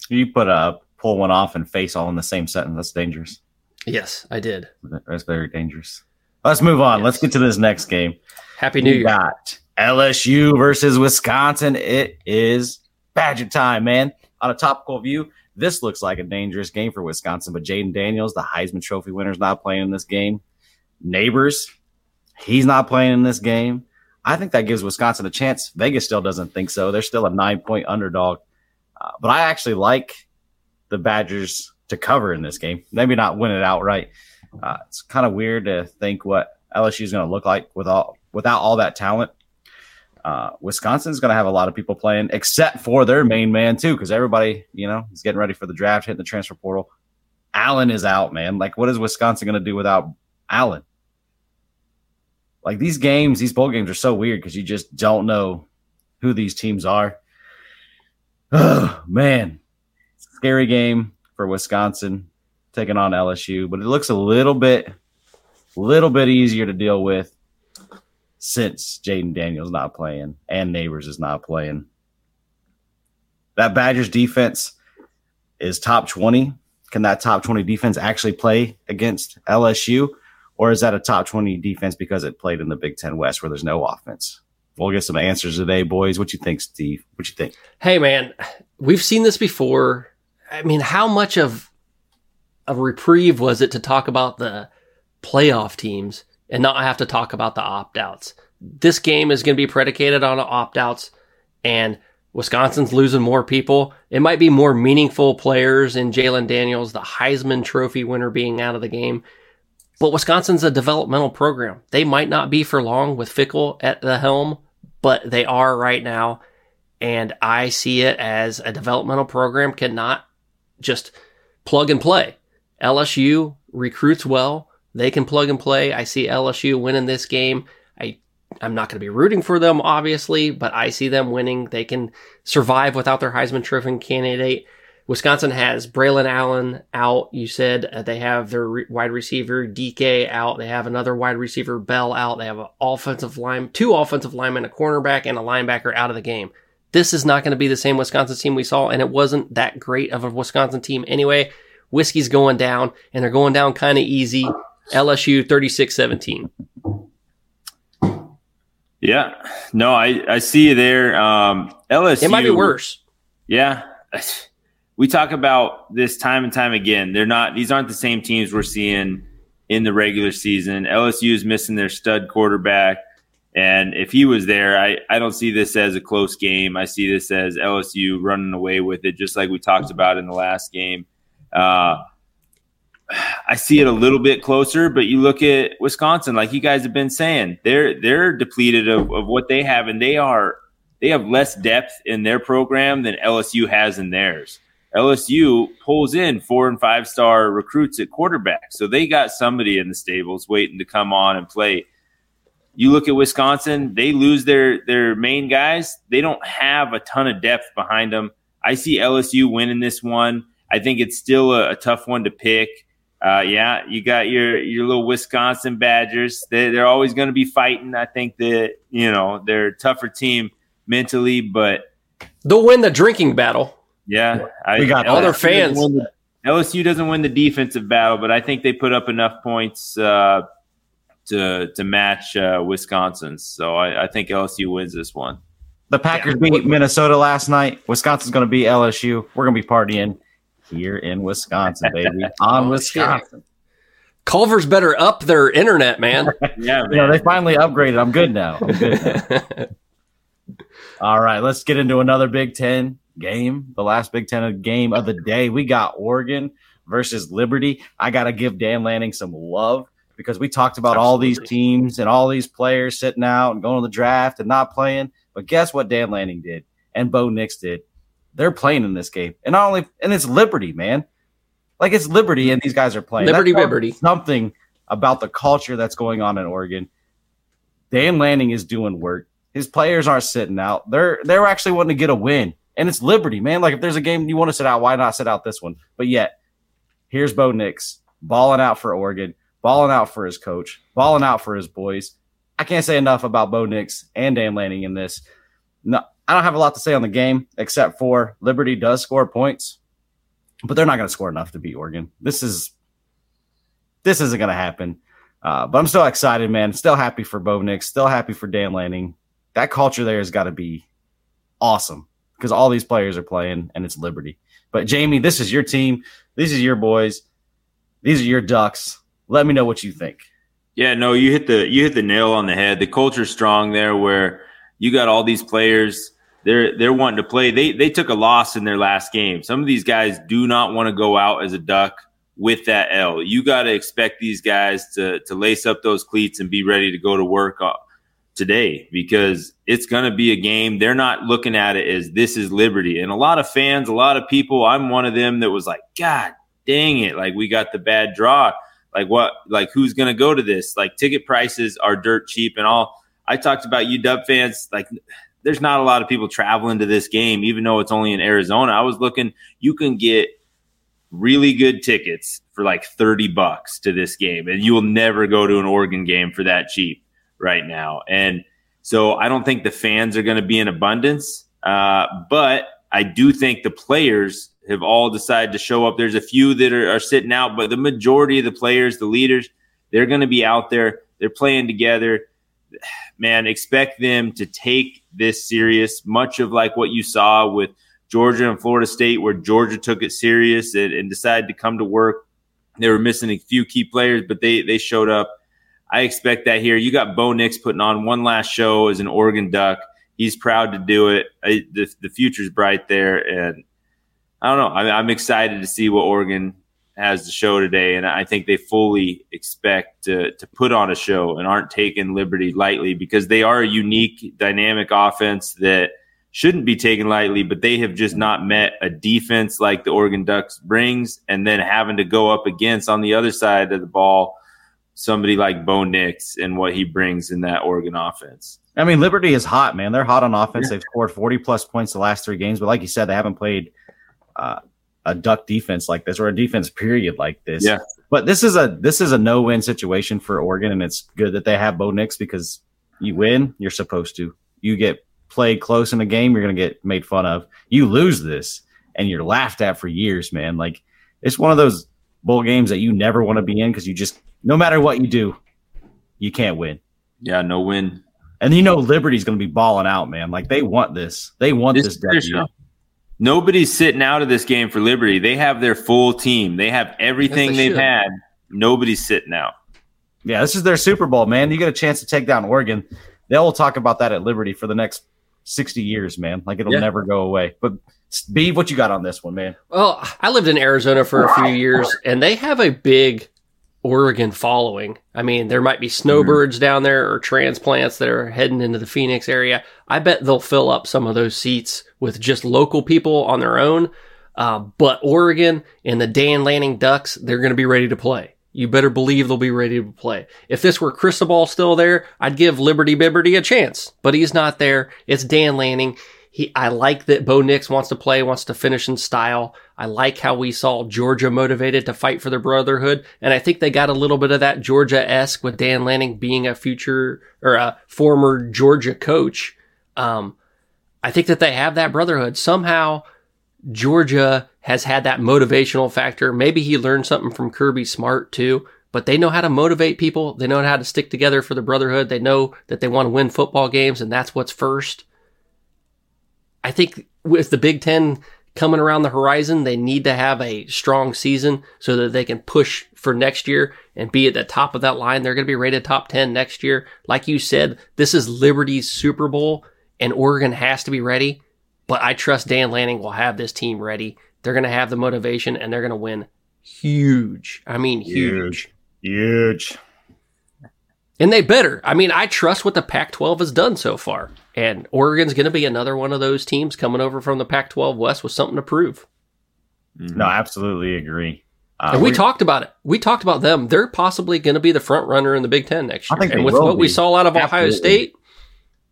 You put a pull one off and face all in the same sentence. That's dangerous. Yes, I did. That's very dangerous. Let's move on. Yes. Let's get to this next game. Happy New we Year. Got LSU versus Wisconsin. It is Badger time, man. On a topical view, this looks like a dangerous game for Wisconsin, but Jayden Daniels, the Heisman Trophy winner, is not playing in this game. Nabers, he's not playing in this game. I think that gives Wisconsin a chance. Vegas still doesn't think so. They're still a nine point underdog. Uh, but I actually like the Badgers to cover in this game. Maybe not win it outright. Uh, it's kind of weird to think what LSU is going to look like with all, without all that talent. Uh, Wisconsin's going to have a lot of people playing, except for their main man too, because everybody, you know, is getting ready for the draft, hitting the transfer portal. Allen is out, man. Like, what is Wisconsin going to do without Allen? Like these games, these bowl games are so weird because you just don't know who these teams are. Oh man, scary game for Wisconsin taking on LSU, but it looks a little bit, little bit easier to deal with since Jayden Daniels not playing and Nabers is not playing. That Badgers defense is top 20. Can that top 20 defense actually play against LSU? Or is that a top 20 defense because it played in the Big Ten West where there's no offense? We'll get some answers today, boys. What you think, Steve? What you think? Hey, man, we've seen this before. I mean, how much of a reprieve was it to talk about the playoff teams and not have to talk about the opt outs. This game is going to be predicated on opt outs, and Wisconsin's losing more people. It might be more meaningful players in Jalen Daniels, the Heisman Trophy winner, being out of the game. But Wisconsin's a developmental program. They might not be for long with Fickell at the helm, but they are right now. And I see it as a developmental program cannot just plug and play. LSU recruits well. They can plug and play. I see LSU winning this game. I I'm not going to be rooting for them, obviously, but I see them winning. They can survive without their Heisman Trophy candidate. Wisconsin has Braylon Allen out. You said uh, they have their re- wide receiver DK out. They have another wide receiver Bell out. They have an offensive line, two offensive linemen, a cornerback, and a linebacker out of the game. This is not going to be the same Wisconsin team we saw, and it wasn't that great of a Wisconsin team anyway. Whiskey's going down, and they're going down kind of easy. LSU 36 17. Yeah. No, I, I see you there. Um, LSU. It might be worse. Yeah. We talk about this time and time again. They're not, these aren't the same teams we're seeing in the regular season. LSU is missing their stud quarterback, And if he was there, I, I don't see this as a close game. I see this as LSU running away with it, just like we talked about in the last game. Uh, I see it a little bit closer, but you look at Wisconsin, like you guys have been saying, they're they're depleted of, of what they have, and they are they have less depth in their program than LSU has in theirs. LSU pulls in four and five star recruits at quarterback, so they got somebody in the stables waiting to come on and play. You look at Wisconsin; they lose their their main guys. They don't have a ton of depth behind them. I see LSU winning this one. I think it's still a, a tough one to pick uh, yeah, you got your your little Wisconsin Badgers. They, they're always going to be fighting. I think that you know they're a tougher team mentally, but they'll win the drinking battle. Yeah, I, we got all their fans. The, LSU doesn't win the defensive battle, but I think they put up enough points uh, to to match uh, Wisconsin's. So I, I, think LSU wins this one. The Packers yeah. beat Minnesota last night. Wisconsin's going to be LSU. We're going to be partying here in Wisconsin, baby, on oh, Wisconsin. Culver's better up their internet, man. yeah, man. You know, they finally upgraded. I'm good now. I'm good now. All right, let's get into another Big Ten game, the last Big Ten game of the day. We got Oregon versus Liberty. I got to give Dan Lanning some love because we talked about Absolutely. all these teams and all these players sitting out and going to the draft and not playing. But guess what Dan Lanning did and Bo Nix did? they're playing in this game, and not only and it's Liberty, man. Like it's Liberty, and these guys are playing. Liberty, Liberty. Something about the culture that's going on in Oregon. Dan Lanning is doing work. His players aren't sitting out. They're they're actually wanting to get a win, and it's Liberty, man. Like if there's a game you want to sit out, why not sit out this one? But yet, here's Bo Nix balling out for Oregon, balling out for his coach, balling out for his boys. I can't say enough about Bo Nix and Dan Lanning in this. No, I don't have a lot to say on the game except for Liberty does score points, but they're not going to score enough to beat Oregon. This is this isn't going to happen. Uh, but I'm still excited, man. Still happy for Bo Nix. Still happy for Dan Lanning. That culture there has got to be awesome because all these players are playing and it's Liberty. But Jamie, this is your team. These are your boys. These are your Ducks. Let me know what you think. Yeah, no, you hit the you hit the nail on the head. The culture's strong there, where you got all these players they're they're wanting to play. They they took a loss in their last game. Some of these guys do not want to go out as a duck with that L. You got to expect these guys to to lace up those cleats and be ready to go to work today because it's going to be a game. They're not looking at it as this is Liberty. And a lot of fans, a lot of people, I'm one of them that was like, God dang it, like we got the bad draw. Like what? Like who's going to go to this? Like ticket prices are dirt cheap and all. I talked about UW fans like there's not a lot of people traveling to this game, even though it's only in Arizona. I was looking, you can get really good tickets for like 30 bucks to this game, and you will never go to an Oregon game for that cheap right now. And so I don't think the fans are going to be in abundance, uh, but I do think the players have all decided to show up. There's a few that are, are sitting out, but the majority of the players, the leaders, they're going to be out there. They're playing together man, expect them to take this serious, much of like what you saw with Georgia and Florida State, where Georgia took it serious and, and decided to come to work. They were missing a few key players, but they they showed up. I expect that here. You got Bo Nix putting on one last show as an Oregon Duck. He's proud to do it. I, the, the future's bright there, and I don't know. I, I'm excited to see what Oregon has to show today, and I think they fully expect to to put on a show and aren't taking Liberty lightly because they are a unique, dynamic offense that shouldn't be taken lightly. But they have just not met a defense like the Oregon Ducks brings, and then having to go up against on the other side of the ball somebody like Bo Nix and what he brings in that Oregon offense. I mean, Liberty is hot, man. They're hot on offense. They've scored 40 plus points the last three games, but like you said, they haven't played uh, a duck defense like this or a defense period like this. Yeah. But this is a this is a no win situation for Oregon, and it's good that they have Bo Nix because you win, you're supposed to. You get played close in a game, you're gonna get made fun of. You lose this, and you're laughed at for years, man. Like it's one of those bowl games that you never want to be in because you just no matter what you do, you can't win. Yeah, no win. And you know Liberty's going to be balling out, man. Like they want this. They want this, this W. Nobody's sitting out of this game for Liberty. They have their full team. They have everything yes, they they've had. Nobody's sitting out. Yeah, this is their Super Bowl, man. You get a chance to take down Oregon. they'll talk about that at Liberty for the next sixty years, man. Like it'll Yeah. never go away. But B, what you got on this one, man? Well, I lived in Arizona for a few years, and they have a big Oregon following. I mean, there might be snowbirds down there or transplants that are heading into the Phoenix area. I bet they'll fill up some of those seats with just local people on their own. Uh, but Oregon and the Dan Lanning Ducks, they're going to be ready to play. You better believe they'll be ready to play. If this were Cristobal still there, I'd give Liberty Bibberty a chance, but he's not there. It's Dan Lanning. He, I like that Bo Nix wants to play, wants to finish in style. I like how we saw Georgia motivated to fight for their brotherhood. And I think they got a little bit of that Georgia-esque with Dan Lanning being a future or a former Georgia coach. Um, I think that they have that brotherhood. Somehow Georgia has had that motivational factor. Maybe he learned something from Kirby Smart too, but they know how to motivate people. They know how to stick together for the brotherhood. They know that they want to win football games and that's what's first. I think with the Big Ten coming around the horizon, they need to have a strong season so that they can push for next year and be at the top of that line. They're going to be rated top 10 next year. Like you said, this is Liberty's Super Bowl and Oregon has to be ready. But I trust Dan Lanning will have this team ready. They're going to have the motivation and they're going to win huge. I mean, huge. Huge. And they better. I mean, I trust what the Pac 12 has done so far. And Oregon's going to be another one of those teams coming over from the Pac 12 West with something to prove. No, I absolutely agree. Uh, and we, talked about it. We talked about them. They're possibly going to be the front runner in the Big Ten next year. and with what we be. saw out of Ohio State,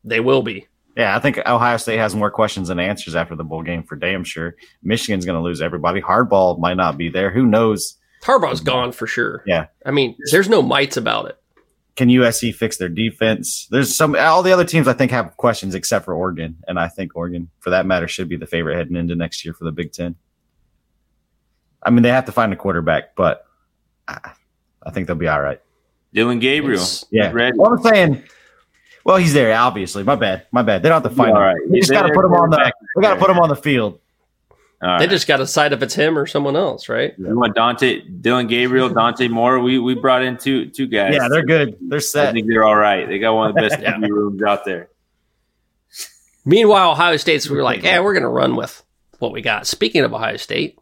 they will be. Yeah, I think Ohio State has more questions than answers after the bowl game for damn sure. Michigan's going to lose everybody. Harbaugh might not be there. Who knows? Harbaugh's gone for sure. Yeah. I mean, there's no mites about it. Can USC fix their defense? There's some all the other teams I think have questions except for Oregon, and I think Oregon, for that matter, should be the favorite heading into next year for the Big Ten. I mean, they have to find a quarterback, but I, I think they'll be all right. Dillon Gabriel. It's- Yeah. Ready. Well, I'm saying, well, he's there. Obviously, my bad, my bad. They don't have to find All him. right. They just got to put him on the. quarterback. They got to put him on the field. All They right. just got to decide if it's him or someone else, right? You want Dante, Dillon Gabriel, Dante Moore. We we brought in two two guys. Yeah, they're good. They're set. I set. think they're all right. They got one of the best Yeah. Rooms out there. Meanwhile, Ohio State's we were like, yeah, we're going to run with what we got. Speaking of Ohio State,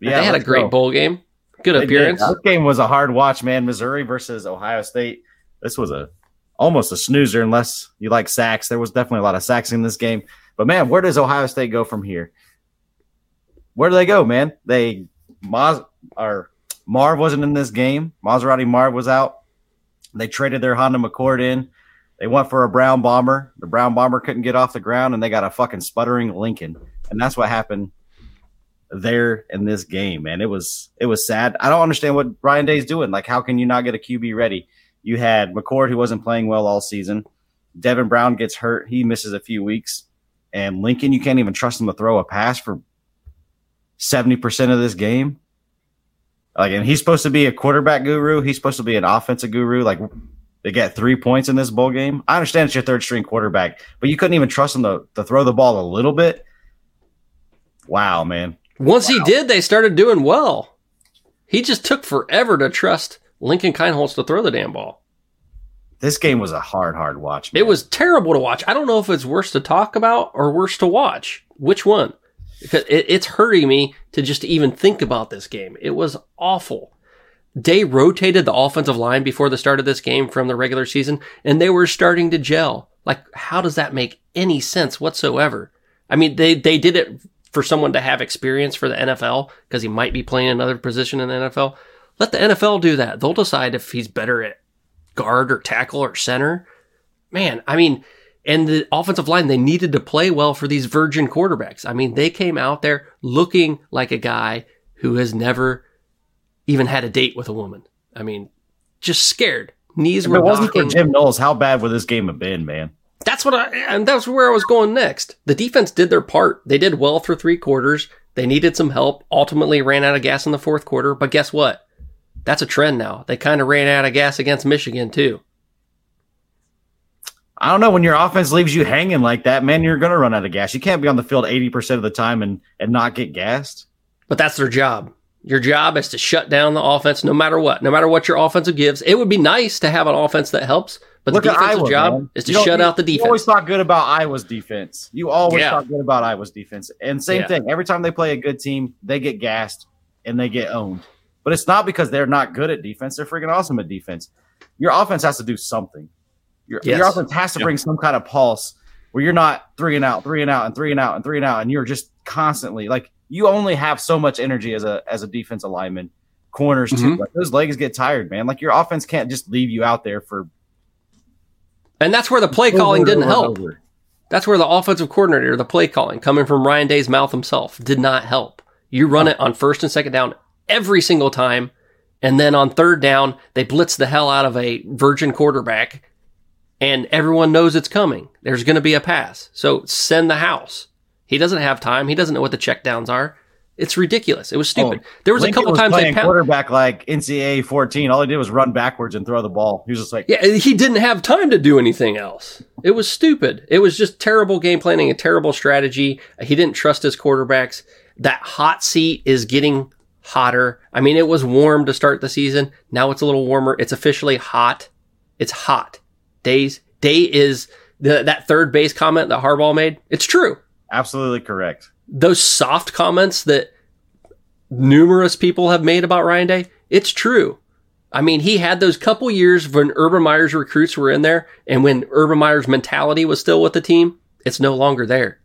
Yeah, they had a great go. bowl game. Good They did. appearance. This game was a hard watch, man. Missouri versus Ohio State. This was a almost a snoozer unless you like sacks. There was definitely a lot of sacks in this game. But man, where does Ohio State go from here? Where do they go, man? They Maz or Marv wasn't in this game. Maserati Marv was out. They traded their Honda McCord in. They went for a brown bomber. The brown bomber couldn't get off the ground, and they got a fucking sputtering Lincoln. And that's what happened there in this game, man. It was it was sad. I don't understand what Ryan Day's doing. Like, how can you not get a QB ready? You had McCord who wasn't playing well all season. Devin Brown gets hurt. He misses a few weeks. And Lincoln, you can't even trust him to throw a pass for 70% of this game. Like, and he's supposed to be a quarterback guru. He's supposed to be an offensive guru. Like, they get three points in this bowl game. I understand it's your third string quarterback, but you couldn't even trust him to, to throw the ball a little bit. Wow, man. Once he did, they started doing well. He just took forever to trust Lincoln Kienholz to throw the damn ball. This game was a hard, hard watch. man. It was terrible to watch. I don't know if it's worse to talk about or worse to watch. Which one? Because it, it's hurting me to just even think about this game. It was awful. Day rotated the offensive line before the start of this game from the regular season, and they were starting to gel. Like, how does that make any sense whatsoever? I mean, they, they did it for someone to have experience for the NFL because he might be playing another position in the NFL. Let the NFL do that. They'll decide if he's better at guard or tackle or center. Man, I mean, and the offensive line, they needed to play well for these virgin quarterbacks. I mean, they came out there looking like a guy who has never even had a date with a woman. I mean, just scared. Knees If were it wasn't for. Jim Knowles, how bad would this game have been, man? That's what I, and that's where I was going next. The defense did their part. They did well for three quarters. They needed some help. Ultimately ran out of gas in the fourth quarter. But guess what? That's a trend now. They kind of ran out of gas against Michigan too. I don't know. When your offense leaves you hanging like that, man, you're going to run out of gas. You can't be on the field 80% of the time and, and not get gassed. But that's their job. Your job is to shut down the offense no matter what, no matter what your offensive gives. It would be nice to have an offense that helps, But Look the defensive Iowa, job man. is to shut you- out the defense. You always talk good about Iowa's defense. You always Yeah. talk good about Iowa's defense. And same Yeah. thing. Every time they play a good team, they get gassed and they get owned. But it's not because they're not good at defense. They're freaking awesome at defense. Your offense has to do something. Your, your Yes. offense has to bring some kind of pulse where you're not three and out, three and out, and three and out, and three and out, and you're just constantly like you only have so much energy as a as a defensive lineman. Corners too. Mhm. Like, those legs get tired, man. Like your offense can't just leave you out there for And that's where the play calling didn't help. over. That's where the offensive coordinator, the play calling, coming from Ryan Day's mouth himself, did not help. You run it on first and second down every single time. And then on third down, they blitz the hell out of a virgin quarterback. And everyone knows it's coming. There's going to be a pass. So send the house. He doesn't have time. He doesn't know what the checkdowns are. It's ridiculous. It was oh, stupid. Oh, there was Lincoln a couple times they playing pound- quarterback like NCAA 14. All he did was run backwards and throw the ball. He was just like, Yeah, he didn't have time to do anything else. It was stupid. It was just terrible game planning, a terrible strategy. He didn't trust his quarterbacks. That hot seat is getting hotter. I mean, it was warm to start the season. Now it's a little warmer. It's officially hot. It's hot. Days day is the, that third base comment that Harbaugh made. It's true. absolutely correct. Those soft comments that numerous people have made about Ryan Day, it's true. I mean, he had those couple years when Urban Meyer's recruits were in there, and when Urban Meyer's mentality was still with the team, it's no longer there.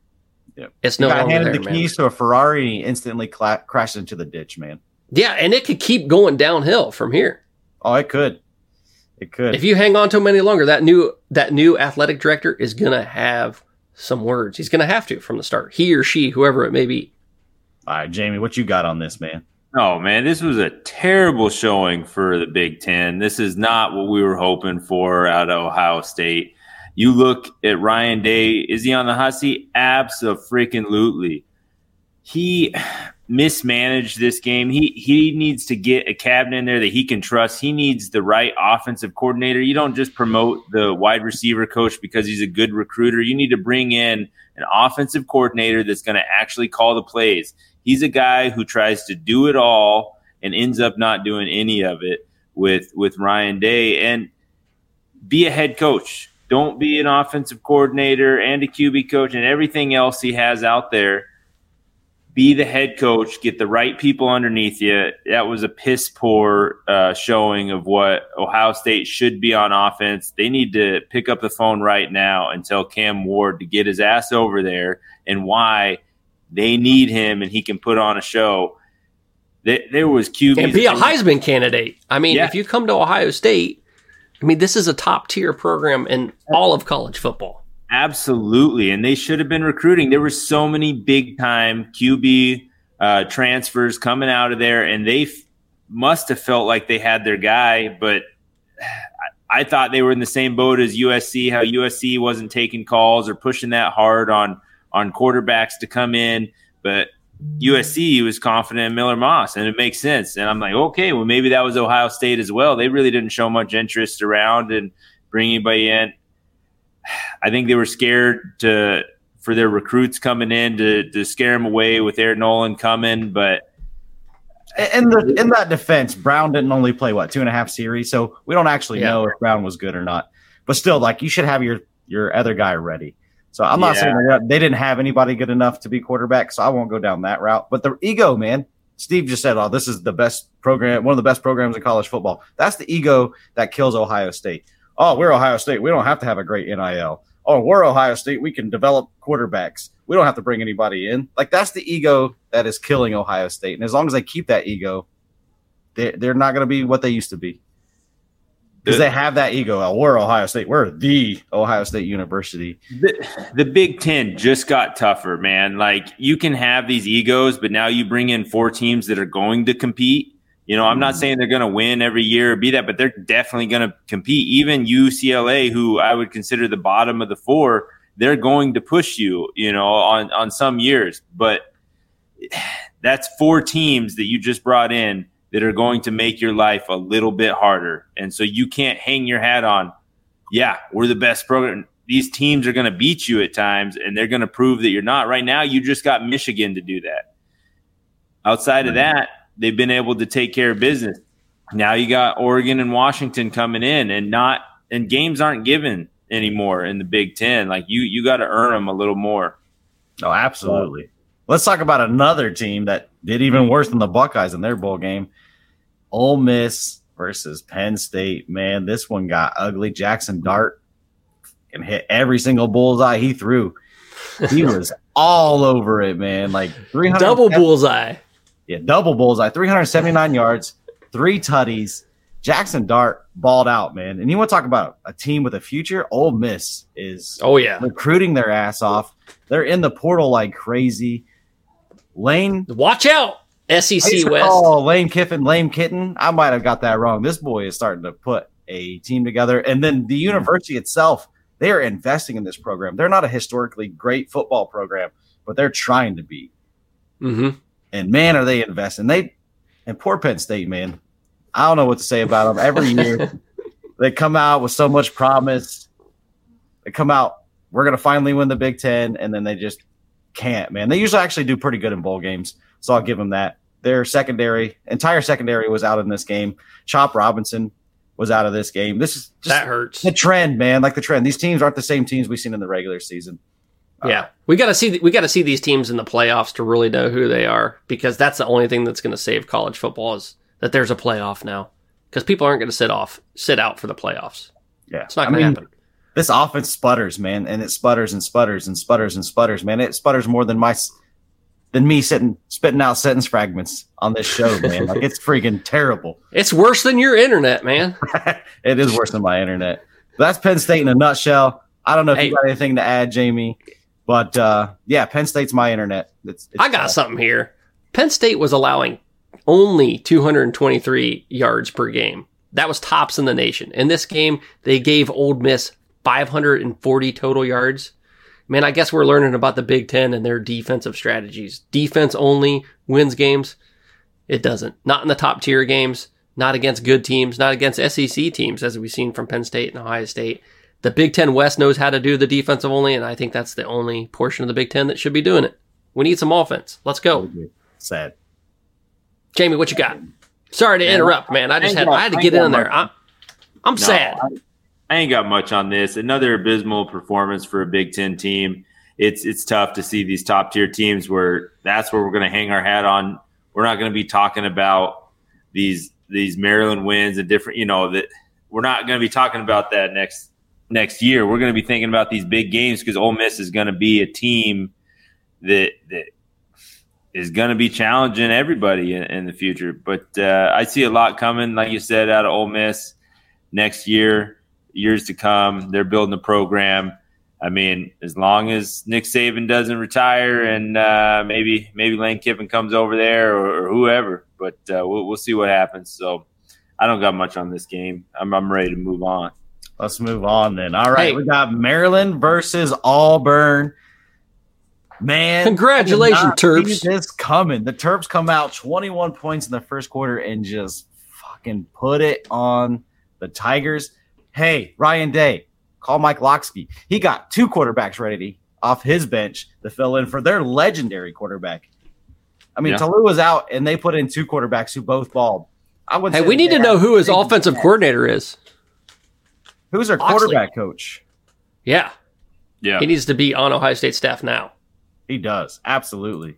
Yep. It's no longer handed there, the man. keys to a Ferrari and he instantly cla- crashed into the ditch, man. Yeah, and it could keep going downhill from here. Oh, it could. It could. If you hang on to him any longer, that new that new athletic director is gonna have some words. He's gonna have to from the start. He or she, whoever it may be. All right, Jamie, what you got on this, man? Oh man, this was a terrible showing for the Big Ten. This is not what we were hoping for out of Ohio State. You look at Ryan Day. Is he on the hot seat? Absolutely. He mismanaged this game. He he needs to get a cabinet in there that he can trust. He needs the right offensive coordinator. You don't just promote the wide receiver coach because he's a good recruiter. You need to bring in an offensive coordinator that's going to actually call the plays. He's a guy who tries to do it all and ends up not doing any of it with with Ryan Day and be a head coach. Don't be an offensive coordinator and a QB coach and everything else he has out there. Be the head coach. Get the right people underneath you. That was a piss poor uh, showing of what Ohio State should be on offense. They need to pick up the phone right now and tell Cam Ward to get his ass over there and why they need him and he can put on a show. There, there was QB And be a Heisman candidate. I mean, Yeah. if you come to Ohio State, I mean, this is a top tier program in all of college football. Absolutely, and they should have been recruiting. There were so many big time QB uh, transfers coming out of there, and they f- must have felt like they had their guy. But I, I thought they were in the same boat as USC. How USC wasn't taking calls or pushing that hard on on quarterbacks to come in, but USC was confident in Miller Moss, and it makes sense. And I'm like, okay, well maybe that was Ohio State as well. They really didn't show much interest around and bring anybody in. I think they were scared to for their recruits coming in to to scare them away with Air Noland coming, but In the in that defense, Brown didn't only play what two and a half series, so we don't actually Yeah. know if Brown was good or not. But still, like you should have your your other guy ready. So I'm not Yeah. saying they're they didn't have anybody good enough to be quarterback, so I won't go down that route. But the ego, man. Steve just said, "Oh, this is the best program, one of the best programs in college football." That's the ego that kills Ohio State. Oh, we're Ohio State. We don't have to have a great NIL. Oh, we're Ohio State. We can develop quarterbacks. We don't have to bring anybody in. Like that's the ego that is killing Ohio State. And as long as they keep that ego, they they're not going to be what they used to be. Because they have that ego. Oh, we're Ohio State. We're the Ohio State University. the, the Big Ten just got tougher, man. Like you can have these egos, but now you bring in four teams that are going to compete. You know, I'm not mm-hmm. saying they're going to win every year or be that, but they're definitely going to compete. Even UCLA, who I would consider the bottom of the four, they're going to push you. You know, on on some years, but that's four teams that you just brought in that are going to make your life a little bit harder. And so you can't hang your hat on, yeah, we're the best program. These teams are going to beat you at times and they're going to prove that you're not. Right now, you just got Michigan to do that. Outside of that, they've been able to take care of business. Now you got Oregon and Washington coming in and not and games aren't given anymore in the Big Ten. Like you, you got to earn them a little more. Oh, absolutely. Let's talk about another team that did even worse than the Buckeyes in their bowl game. Ole Miss versus Penn State. Man, this one got ugly. Jackson Dart can hit every single bullseye he threw. He was all over it, man. Like 300 Double bullseye. Yeah, double bullseye, 379 yards, three tutties. Jackson Dart balled out, man. And you want to talk about a team with a future? Ole Miss is Oh yeah. recruiting their ass off. They're in the portal like crazy. Lane Watch out, SEC West. Oh, Lane Kiffin, Lane Kitten. I might have got that wrong. This boy is starting to put a team together. And then the university itself, they are investing in this program. They're not a historically great football program, but they're trying to be. hmm And man, are they investing? They and poor Penn State, man. I don't know what to say about them. Every year they come out with so much promise. They come out, we're gonna finally win the Big Ten, and then they just can't, man. They usually actually do pretty good in bowl games, so I'll give them that. Their secondary, entire secondary was out in this game. Chop Robinson was out of this game. This is just That hurts. the trend, man. Like the trend. These teams aren't the same teams we've seen in the regular season. Yeah, uh, we got to see we got to see these teams in the playoffs to really know who they are because that's the only thing that's going to save college football is that there's a playoff now because people aren't going to sit off sit out for the playoffs. Yeah, It's not going to happen. This offense sputters, man, and it sputters and sputters and sputters and sputters, man. It sputters more than my than me sitting spitting out sentence fragments on this show, man. like it's freaking terrible. It's worse than your internet, man. it is worse than my internet. But that's Penn State in a nutshell. I don't know if Hey. you got anything to add, Jamie, but uh, yeah, Penn State's my internet. It's, it's I got something here. Penn State was allowing only 223 yards per game. That was tops in the nation. In this game, they gave Ole Miss 540 total yards. Man, I guess we're learning about the Big Ten and their defensive strategies. Defense only wins games. It doesn't. Not in the top tier games, not against good teams, not against SEC teams, as we've seen from Penn State and Ohio State. The Big Ten West knows how to do the defensive only, and I think that's the only portion of the Big Ten that should be doing it. We need some offense. Let's go. sad. Jamie, what you got? Sorry to Man, interrupt, man. I just I had got- I had to I get in there. I'm, I'm No, sad. I, I ain't got much on this. Another abysmal performance for a Big Ten team. It's it's tough to see these top tier teams where that's where we're going to hang our hat on. We're not going to be talking about these these Maryland wins and different. You know that we're not going to be talking about that next next year. We're going to be thinking about these big games because Ole Miss is going to be a team that that is going to be challenging everybody in, in the future. But uh, I see a lot coming, like you said, out of Ole Miss next year, years to come. They're building a program. I mean, as long as Nick Saban doesn't retire and uh, maybe maybe Lane Kiffin comes over there or, or whoever, but uh, we'll, we'll see what happens. So I don't got much on this game. I'm, I'm ready to move on. Let's move on then. All right, Hey. we got Maryland versus Auburn. Man, Congratulations, I Terps. see This coming. The Terps come out 21 points in the first quarter and just fucking put it on the Tigers. Hey, Ryan Day, call Mike Locksley. He got two quarterbacks ready off his bench to fill in for their legendary quarterback. I mean, Yeah. Tolu was out, and they put in two quarterbacks who both balled. I would. Hey, say we need to know who his offensive coordinator is. Who's their Locksley. quarterback coach? Yeah, Yeah. he needs to be on Ohio State staff now. He does absolutely.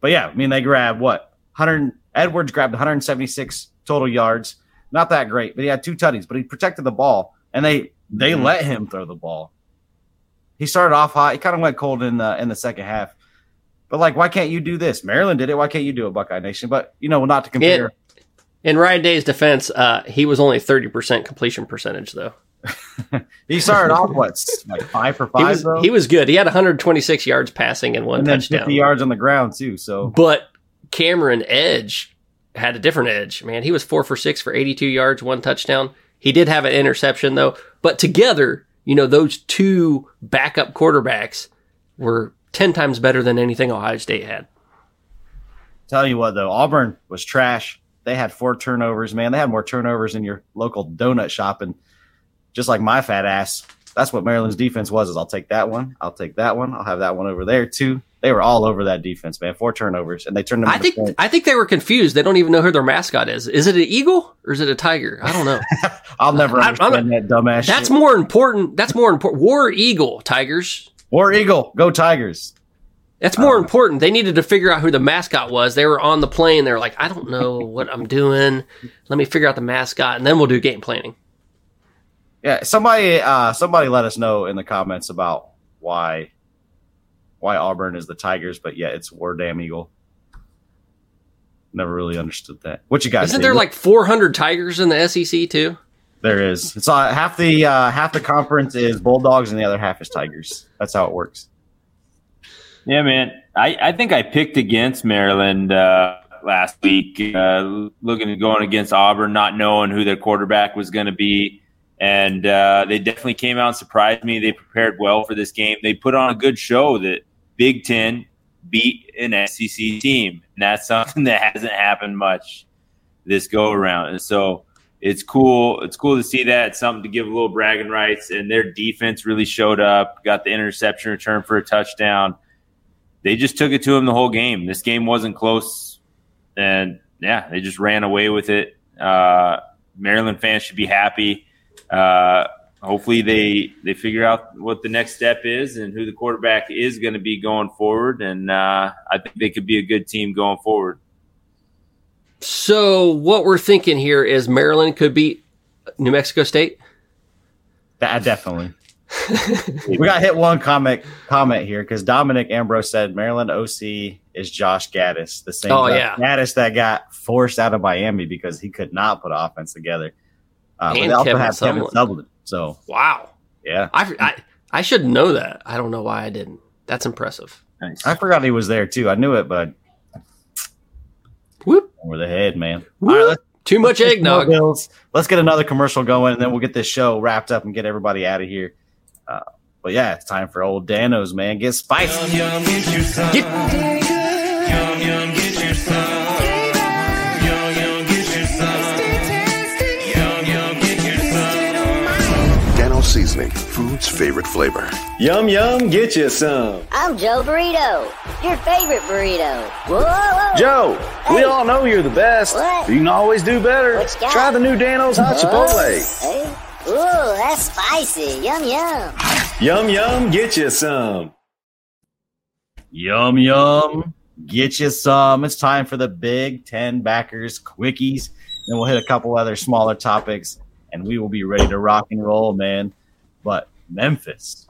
But yeah, I mean they grabbed what 100. Edwards grabbed 176 total yards. Not that great, but he had two tutties. But he protected the ball, and they they Mhm. let him throw the ball. He started off hot. He kind of went cold in the in the second half. But like, why can't you do this? Maryland did it. Why can't you do it, Buckeye Nation? But you know, not to compare. In Ryan Day's defense, uh, he was only 30% completion percentage, though. He started off what like five for He five was, though, he was good. He had 126 yards passing and one and then touchdown. 50 yards on the ground too. So But Cameron Edge had a different edge. Man, he was four for six for 82 yards, one touchdown. He did have an interception though. But together, you know, those two backup quarterbacks were 10 times better than anything Ohio State had. Tell you what though, Auburn was trash. They had four turnovers, man. They had more turnovers in your local donut shop, and just like my fat ass, that's what Maryland's defense was. Is I'll take that one, I'll take that one, I'll have that one over there too. They were all over that defense, man. Four turnovers, and they turned them. I think. I think they were confused. They don't even know who their mascot is. Is it an eagle or is it a tiger? I don't know. I'll never I- I'm understand that dumbass. That's shit. more important. That's more important. War Eagle Tigers. War Eagle, go Tigers. That's Uh, more important. They needed to figure out who the mascot was. They were on the plane. They were like, I don't know what I'm doing. Let me figure out the mascot, and then we'll do game planning. Yeah, somebody, uh, somebody let us know in the comments about why, why Auburn is the Tigers, but yeah, it's War Damn Eagle. Never really understood that. What you guys? Isn't think? there like 400 Tigers in the SEC too? There is. It's uh, half the uh, half the conference is Bulldogs and the other half is Tigers. That's how it works. Yeah, man. I, I think I picked against Maryland uh, last week, uh, looking at going against Auburn, not knowing who their quarterback was going to be. And uh, they definitely came out and surprised me. They prepared well for this game. They put on a good show that Big Ten beat an SEC team. And that's something that hasn't happened much this go around. And so it's cool. It's cool to see that. It's something to give a little bragging rights. And their defense really showed up, got the interception return for a touchdown they just took it to him the whole game. This game wasn't close, and yeah, they just ran away with it. Uh, Maryland fans should be happy. Uh, hopefully, they they figure out what the next step is and who the quarterback is going to be going forward. And uh, I think they could be a good team going forward. So what we're thinking here is Maryland could beat New Mexico State. That definitely. we got hit one comment comment here because Dominic Ambrose said Maryland OC is Josh Gattis, the same Oh, yeah. Gattis that got forced out of Miami because he could not put offense together. Uh, but And they also Kevin have Kevin Sumlin. Sutherland. So Wow, yeah, I, I I should know that. I don't know why I didn't. That's impressive. Nice. I forgot he was there too. I knew it, but Whoop. over the head, man. Whoop. All right, let's Too much let's get eggnog. Bills. Let's get another commercial going, and then we'll get this show wrapped up and get everybody out of here. Uh, but yeah, it's time for old Danos, man. Get spicy. Dano Seasoning, food's favorite flavor. Yum yum, get you some. I'm Joe Burrito, your favorite burrito. Whoa, whoa. Joe, we all know you're the best. What? You can always do better. What you got? Try the new Dano's Hot Chipotle. Hey. Ooh, that's spicy. Yum yum. Yum yum, get you some. Yum yum. Get you some. It's time for the Big Ten backers quickies. Then we'll hit a couple other smaller topics, and we will be ready to rock and roll, man. Memphis,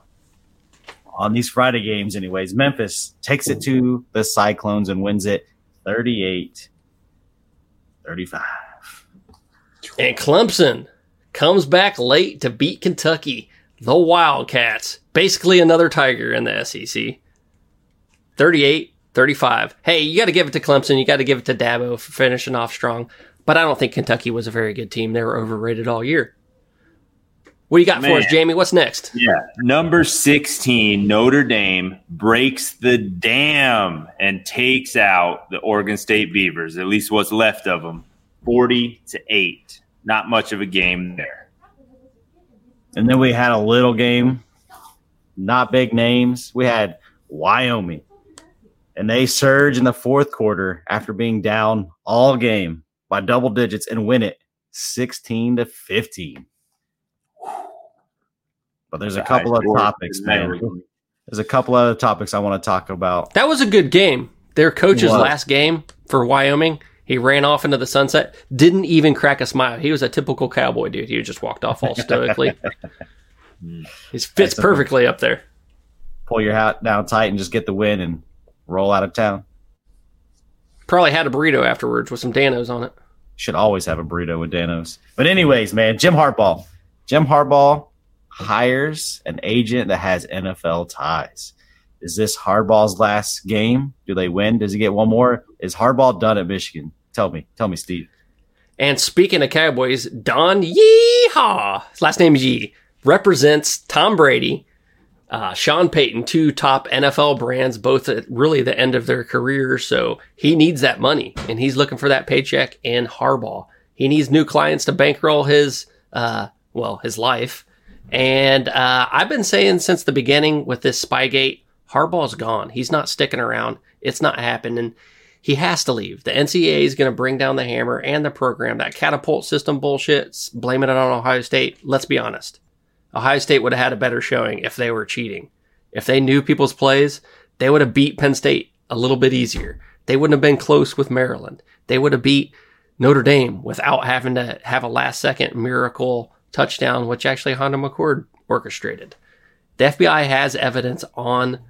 on these Friday games, anyways, Memphis takes it to the Cyclones and wins it 38 35. And Clemson comes back late to beat Kentucky. The Wildcats. Basically another Tiger in the SEC. 38 35. Hey, you got to give it to Clemson. You got to give it to Dabo for finishing off strong. But I don't think Kentucky was a very good team. They were overrated all year. What do you got for us, Jamie? What's next? Yeah. Number 16, Notre Dame breaks the dam and takes out the Oregon State Beavers, at least what's left of them, 40 to 8. Not much of a game there. And then we had a little game, not big names. We had Wyoming, and they surge in the fourth quarter after being down all game by double digits and win it 16 to 15. But there's a That's a high couple of topics, man. There's a couple other topics I want to talk about. That was a good game. Their coach's Wow. last game for Wyoming, he ran off into the sunset, didn't even crack a smile. He was a typical cowboy dude. He just walked off all stoically. Hmm. he fits perfectly up there. Pull your hat down tight and just get the win and roll out of town. Probably had a burrito afterwards with some Danos on it. should always have a burrito with Danos. But anyways, man, Jim Harbaugh. Jim Harbaugh hires an agent that has NFL ties. Is this Harbaugh's last game? Do they win? Does he get one more? Is Harbaugh done at Michigan? Tell me. Tell me, Steve. And speaking of Cowboys, Don Yeehaw, his last name is Yee, represents Tom Brady, uh, Sean Payton, two top NFL brands, both at really the end of their career. So he needs that money and he's looking for that paycheck in Harbaugh. He needs new clients to bankroll his, uh, well, his life. And uh, I've been saying since the beginning with this Spygate, Harbaugh's gone. He's not sticking around. It's not happening. He has to leave. The NCAA is going to bring down the hammer and the program. That catapult system bullshit, blaming it on Ohio State. Let's be honest. Ohio State would have had a better showing if they were cheating. If they knew people's plays, they would have beat Penn State a little bit easier. They wouldn't have been close with Maryland. They would have beat Notre Dame without having to have a last second miracle touchdown, which actually Honda McCord orchestrated. The FBI has evidence on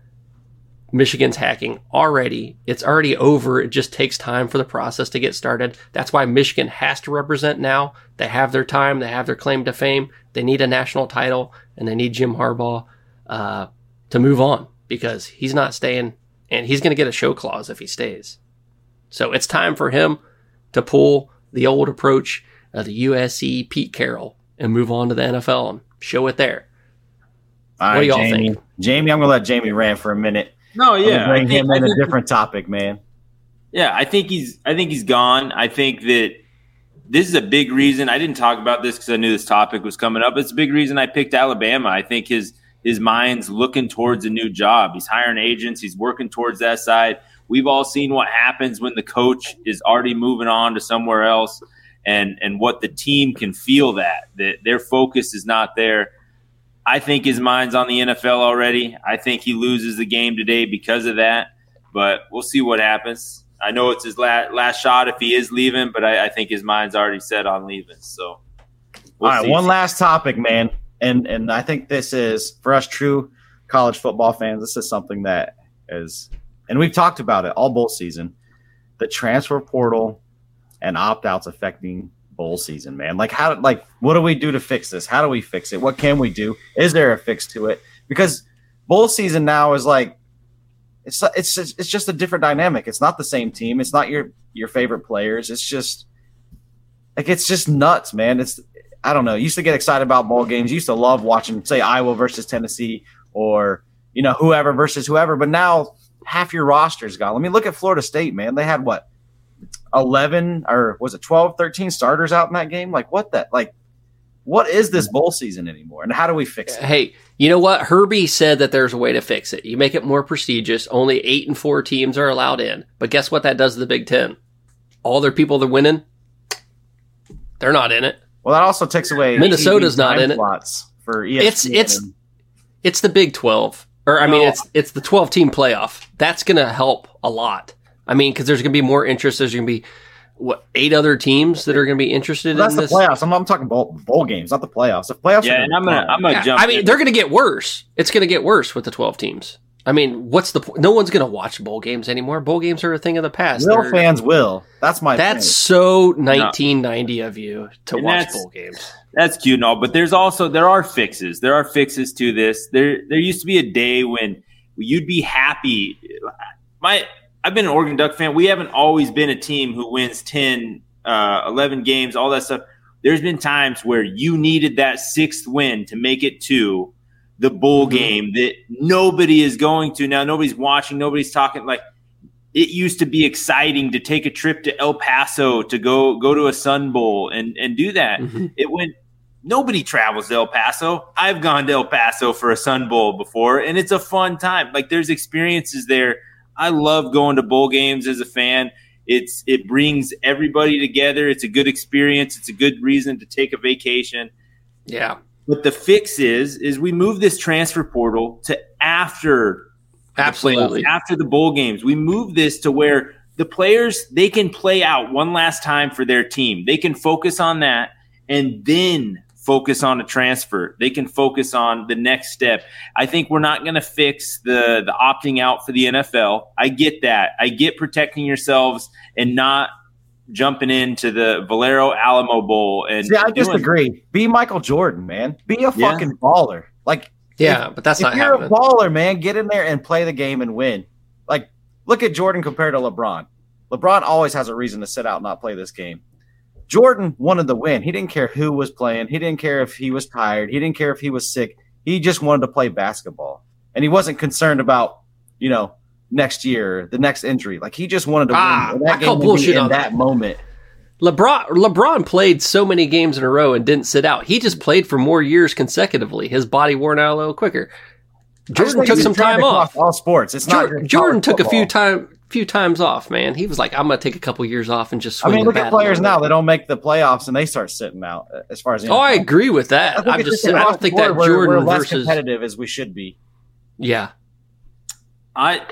Michigan's hacking already. It's already over. It just takes time for the process to get started. That's why Michigan has to represent now. They have their time. They have their claim to fame. They need a national title and they need Jim Harbaugh uh, to move on because he's not staying and he's going to get a show cause if he stays. So it's time for him to pull the old approach of the USC Pete Carroll and move on to the NFL and show it there. All what right, do y'all Jamie. think? Jamie, I'm gonna let Jamie rant for a minute. No, I'm yeah, bring think- him I in a different topic, man. Yeah, I think he's. I think he's gone. I think that this is a big reason. I didn't talk about this because I knew this topic was coming up. It's a big reason I picked Alabama. I think his his mind's looking towards a new job. He's hiring agents. He's working towards that side. We've all seen what happens when the coach is already moving on to somewhere else, and and what the team can feel that that their focus is not there. I think his mind's on the NFL already. I think he loses the game today because of that, but we'll see what happens. I know it's his last, last shot if he is leaving, but I, I think his mind's already set on leaving. So, we'll All right, see. one last topic, man, and and I think this is for us true college football fans. This is something that is, and we've talked about it all bowl season. The transfer portal and opt outs affecting bowl season, man. Like how, like what do we do to fix this? How do we fix it? What can we do? Is there a fix to it? Because bowl season now is like it's it's it's just a different dynamic. It's not the same team. It's not your your favorite players. It's just like it's just nuts, man. It's I don't know. Used to get excited about ball games. Used to love watching, say, Iowa versus Tennessee or you know whoever versus whoever. But now half your roster's gone. I mean, look at Florida State, man. They had what 11 or was it 12, 13 starters out in that game? Like what that like what is this bowl season anymore? And how do we fix it? Hey, you know what? Herbie said that there's a way to fix it. You make it more prestigious. Only eight and four teams are allowed in. But guess what that does to the Big Ten? All their people that are winning, they're not in it. Well, that also takes away Minnesota's not in it. slots for ESPN. It's it's it's the Big Twelve, or I mean, it's it's the twelve team playoff. That's going to help a lot. I mean, because there's going to be more interest. There's going to be what eight other teams that are going to be interested that's in the this. playoffs. I'm, I'm talking bowl, bowl games, not the playoffs. The playoffs, Yeah, are and I'm gonna I'm gonna Yeah, jump. I mean, in. they're going to get worse. It's going to get worse with the twelve teams. I mean, what's the point? No one's going to watch bowl games anymore. Bowl games are a thing of the past. real They're- fans will. That's my. That's thing. so 1990 of you to And watch bowl games. That's cute and all, but there's also there are fixes. There are fixes to this. There there used to be a day when you'd be happy. My I've been an Oregon Duck fan. We haven't always been a team who wins 10, uh, 11 games, all that stuff. There's been times where you needed that sixth win to make it to the bowl game that nobody is going to now. Nobody's watching. Nobody's talking. Like it used to be exciting to take a trip to El Paso to go go to a Sun Bowl and and do that. Mhm. It went. Nobody travels to El Paso. I've gone to El Paso for a Sun Bowl before, and it's a fun time. Like there's experiences there. I love going to bowl games as a fan. It's it brings everybody together. It's a good experience. It's a good reason to take a vacation. Yeah, But the fix is is we move this transfer portal to after the absolutely. playoffs, after the bowl games. We move this to where the players they can play out one last time for their team. They can focus on that and then focus on a transfer. They can focus on the next step. I think we're not going to fix the the opting out for the NFL. I get that. I get protecting yourselves and not jumping into the Valero Alamo Bowl and See, I doing- disagree. Be Michael Jordan, man. Be a Yeah. fucking baller. Like Yeah, but that's not if not you're happening. a baller, man, get in there and play the game and win. Like, look at Jordan compared to LeBron. LeBron always has a reason to sit out and not play this game. Jordan wanted to win. He didn't care who was playing. He didn't care if he was tired. He didn't care if he was sick. He just wanted to play basketball. And he wasn't concerned about, you know, next year, the next injury. Like he just wanted to Ah, win. I that game call bullshit in that moment. LeBron LeBron played so many games in a row and didn't sit out. He just played for more years consecutively. His body worn out a little quicker. Jordan took some time off. All sports. It's not. Jordan took a few time few times off, man. He was like, I'm gonna take a couple years off and just I swing mean, the look at bat a players now. They don't make the playoffs and they start sitting out. uh, As far as the Oh, I agree with that. I'm just just saying, I don't think that board, we're- Jordan we're less versus competitive as we should be. yeah. I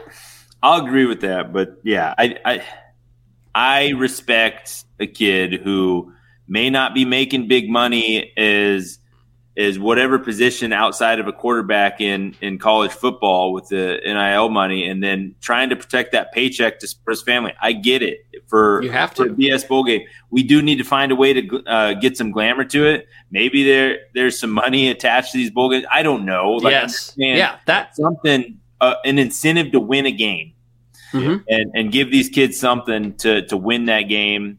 I'll agree with that, but yeah, I I I respect a kid who may not be making big money as is whatever position outside of a quarterback in in college football with the NIL money, and then trying to protect that paycheck to support his family. I get it for You have to. BS bowl game. We do need to find a way to uh, get some glamour to it. Maybe there there's some money attached to these bowl games. I don't know. Like, yes. Yeah. that's something uh, an incentive to win a game Mhm. and and give these kids something to to win that game.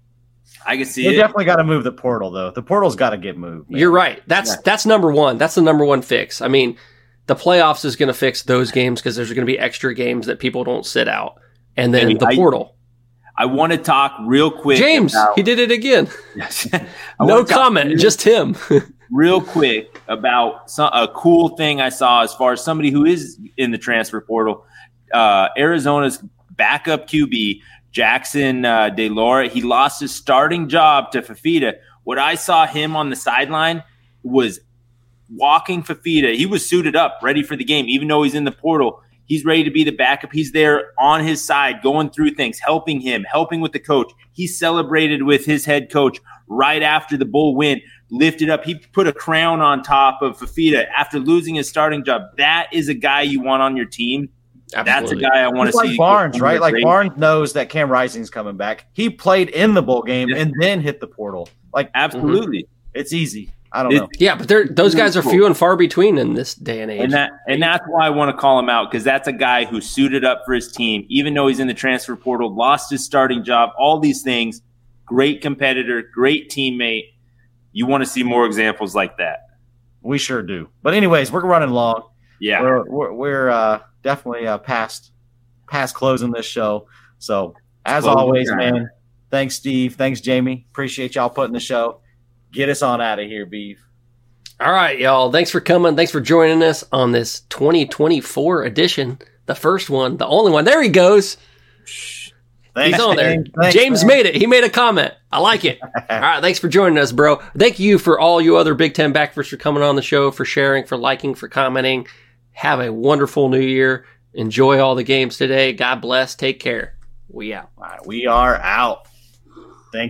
I can see They it. definitely got to move the portal though. The portal's got to get moved. man. You're right. That's Yeah. that's number one. That's the number one fix. I mean, the playoffs is going to fix those games because there's going to be extra games that people don't sit out, and then Maybe the I- portal. I want to talk real quick. James, about- he did it again. I No wanna talk comment, real- just him. real quick about some, a cool thing I saw as far as somebody who is in the transfer portal. Uh, Arizona's backup QB Jackson uh, De Laura. He lost his starting job to Fifita. What I saw him on the sideline was walking Fifita. He was suited up, ready for the game, even though he's in the portal. He's ready to be the backup. He's there on his side, going through things, helping him, helping with the coach. He celebrated with his head coach right after the bull win, lifted up. He put a crown on top of Fifita after losing his starting job. That is a guy you want on your team. That's a guy I want It's to like see. Barnes, right? Like Great. Barnes knows that Cam Rising's coming back. He played in the bowl game and then hit the portal. Like Absolutely. Mm-hmm. it's easy. I don't It- know. Yeah, but they're, those guys are few and far between in this day and age. And that and that's why I want to call him out because that's a guy who suited up for his team, even though he's in the transfer portal, lost his starting job, all these things. Great competitor, great teammate. You want to see more examples like that. We sure do. But anyways, we're running long. Yeah. We're we're, we're uh, definitely uh, past past closing this show. So as Closing always, time. man. Thanks, Steve. Thanks, Jamie. Appreciate y'all putting the show. Get us on out of here, Beve. All right, y'all. Thanks for coming. Thanks for joining us on this 2024 edition. The first one, the only one. There he goes. Thanks, He's on there. James. Thanks, James man. made it. He made a comment. I like it. all right. Thanks for joining us, bro. Thank you for all you other Big Ten backers for coming on the show, for sharing, for liking, for commenting. Have a wonderful new year. Enjoy all the games today. God bless. Take care. We out. We are out.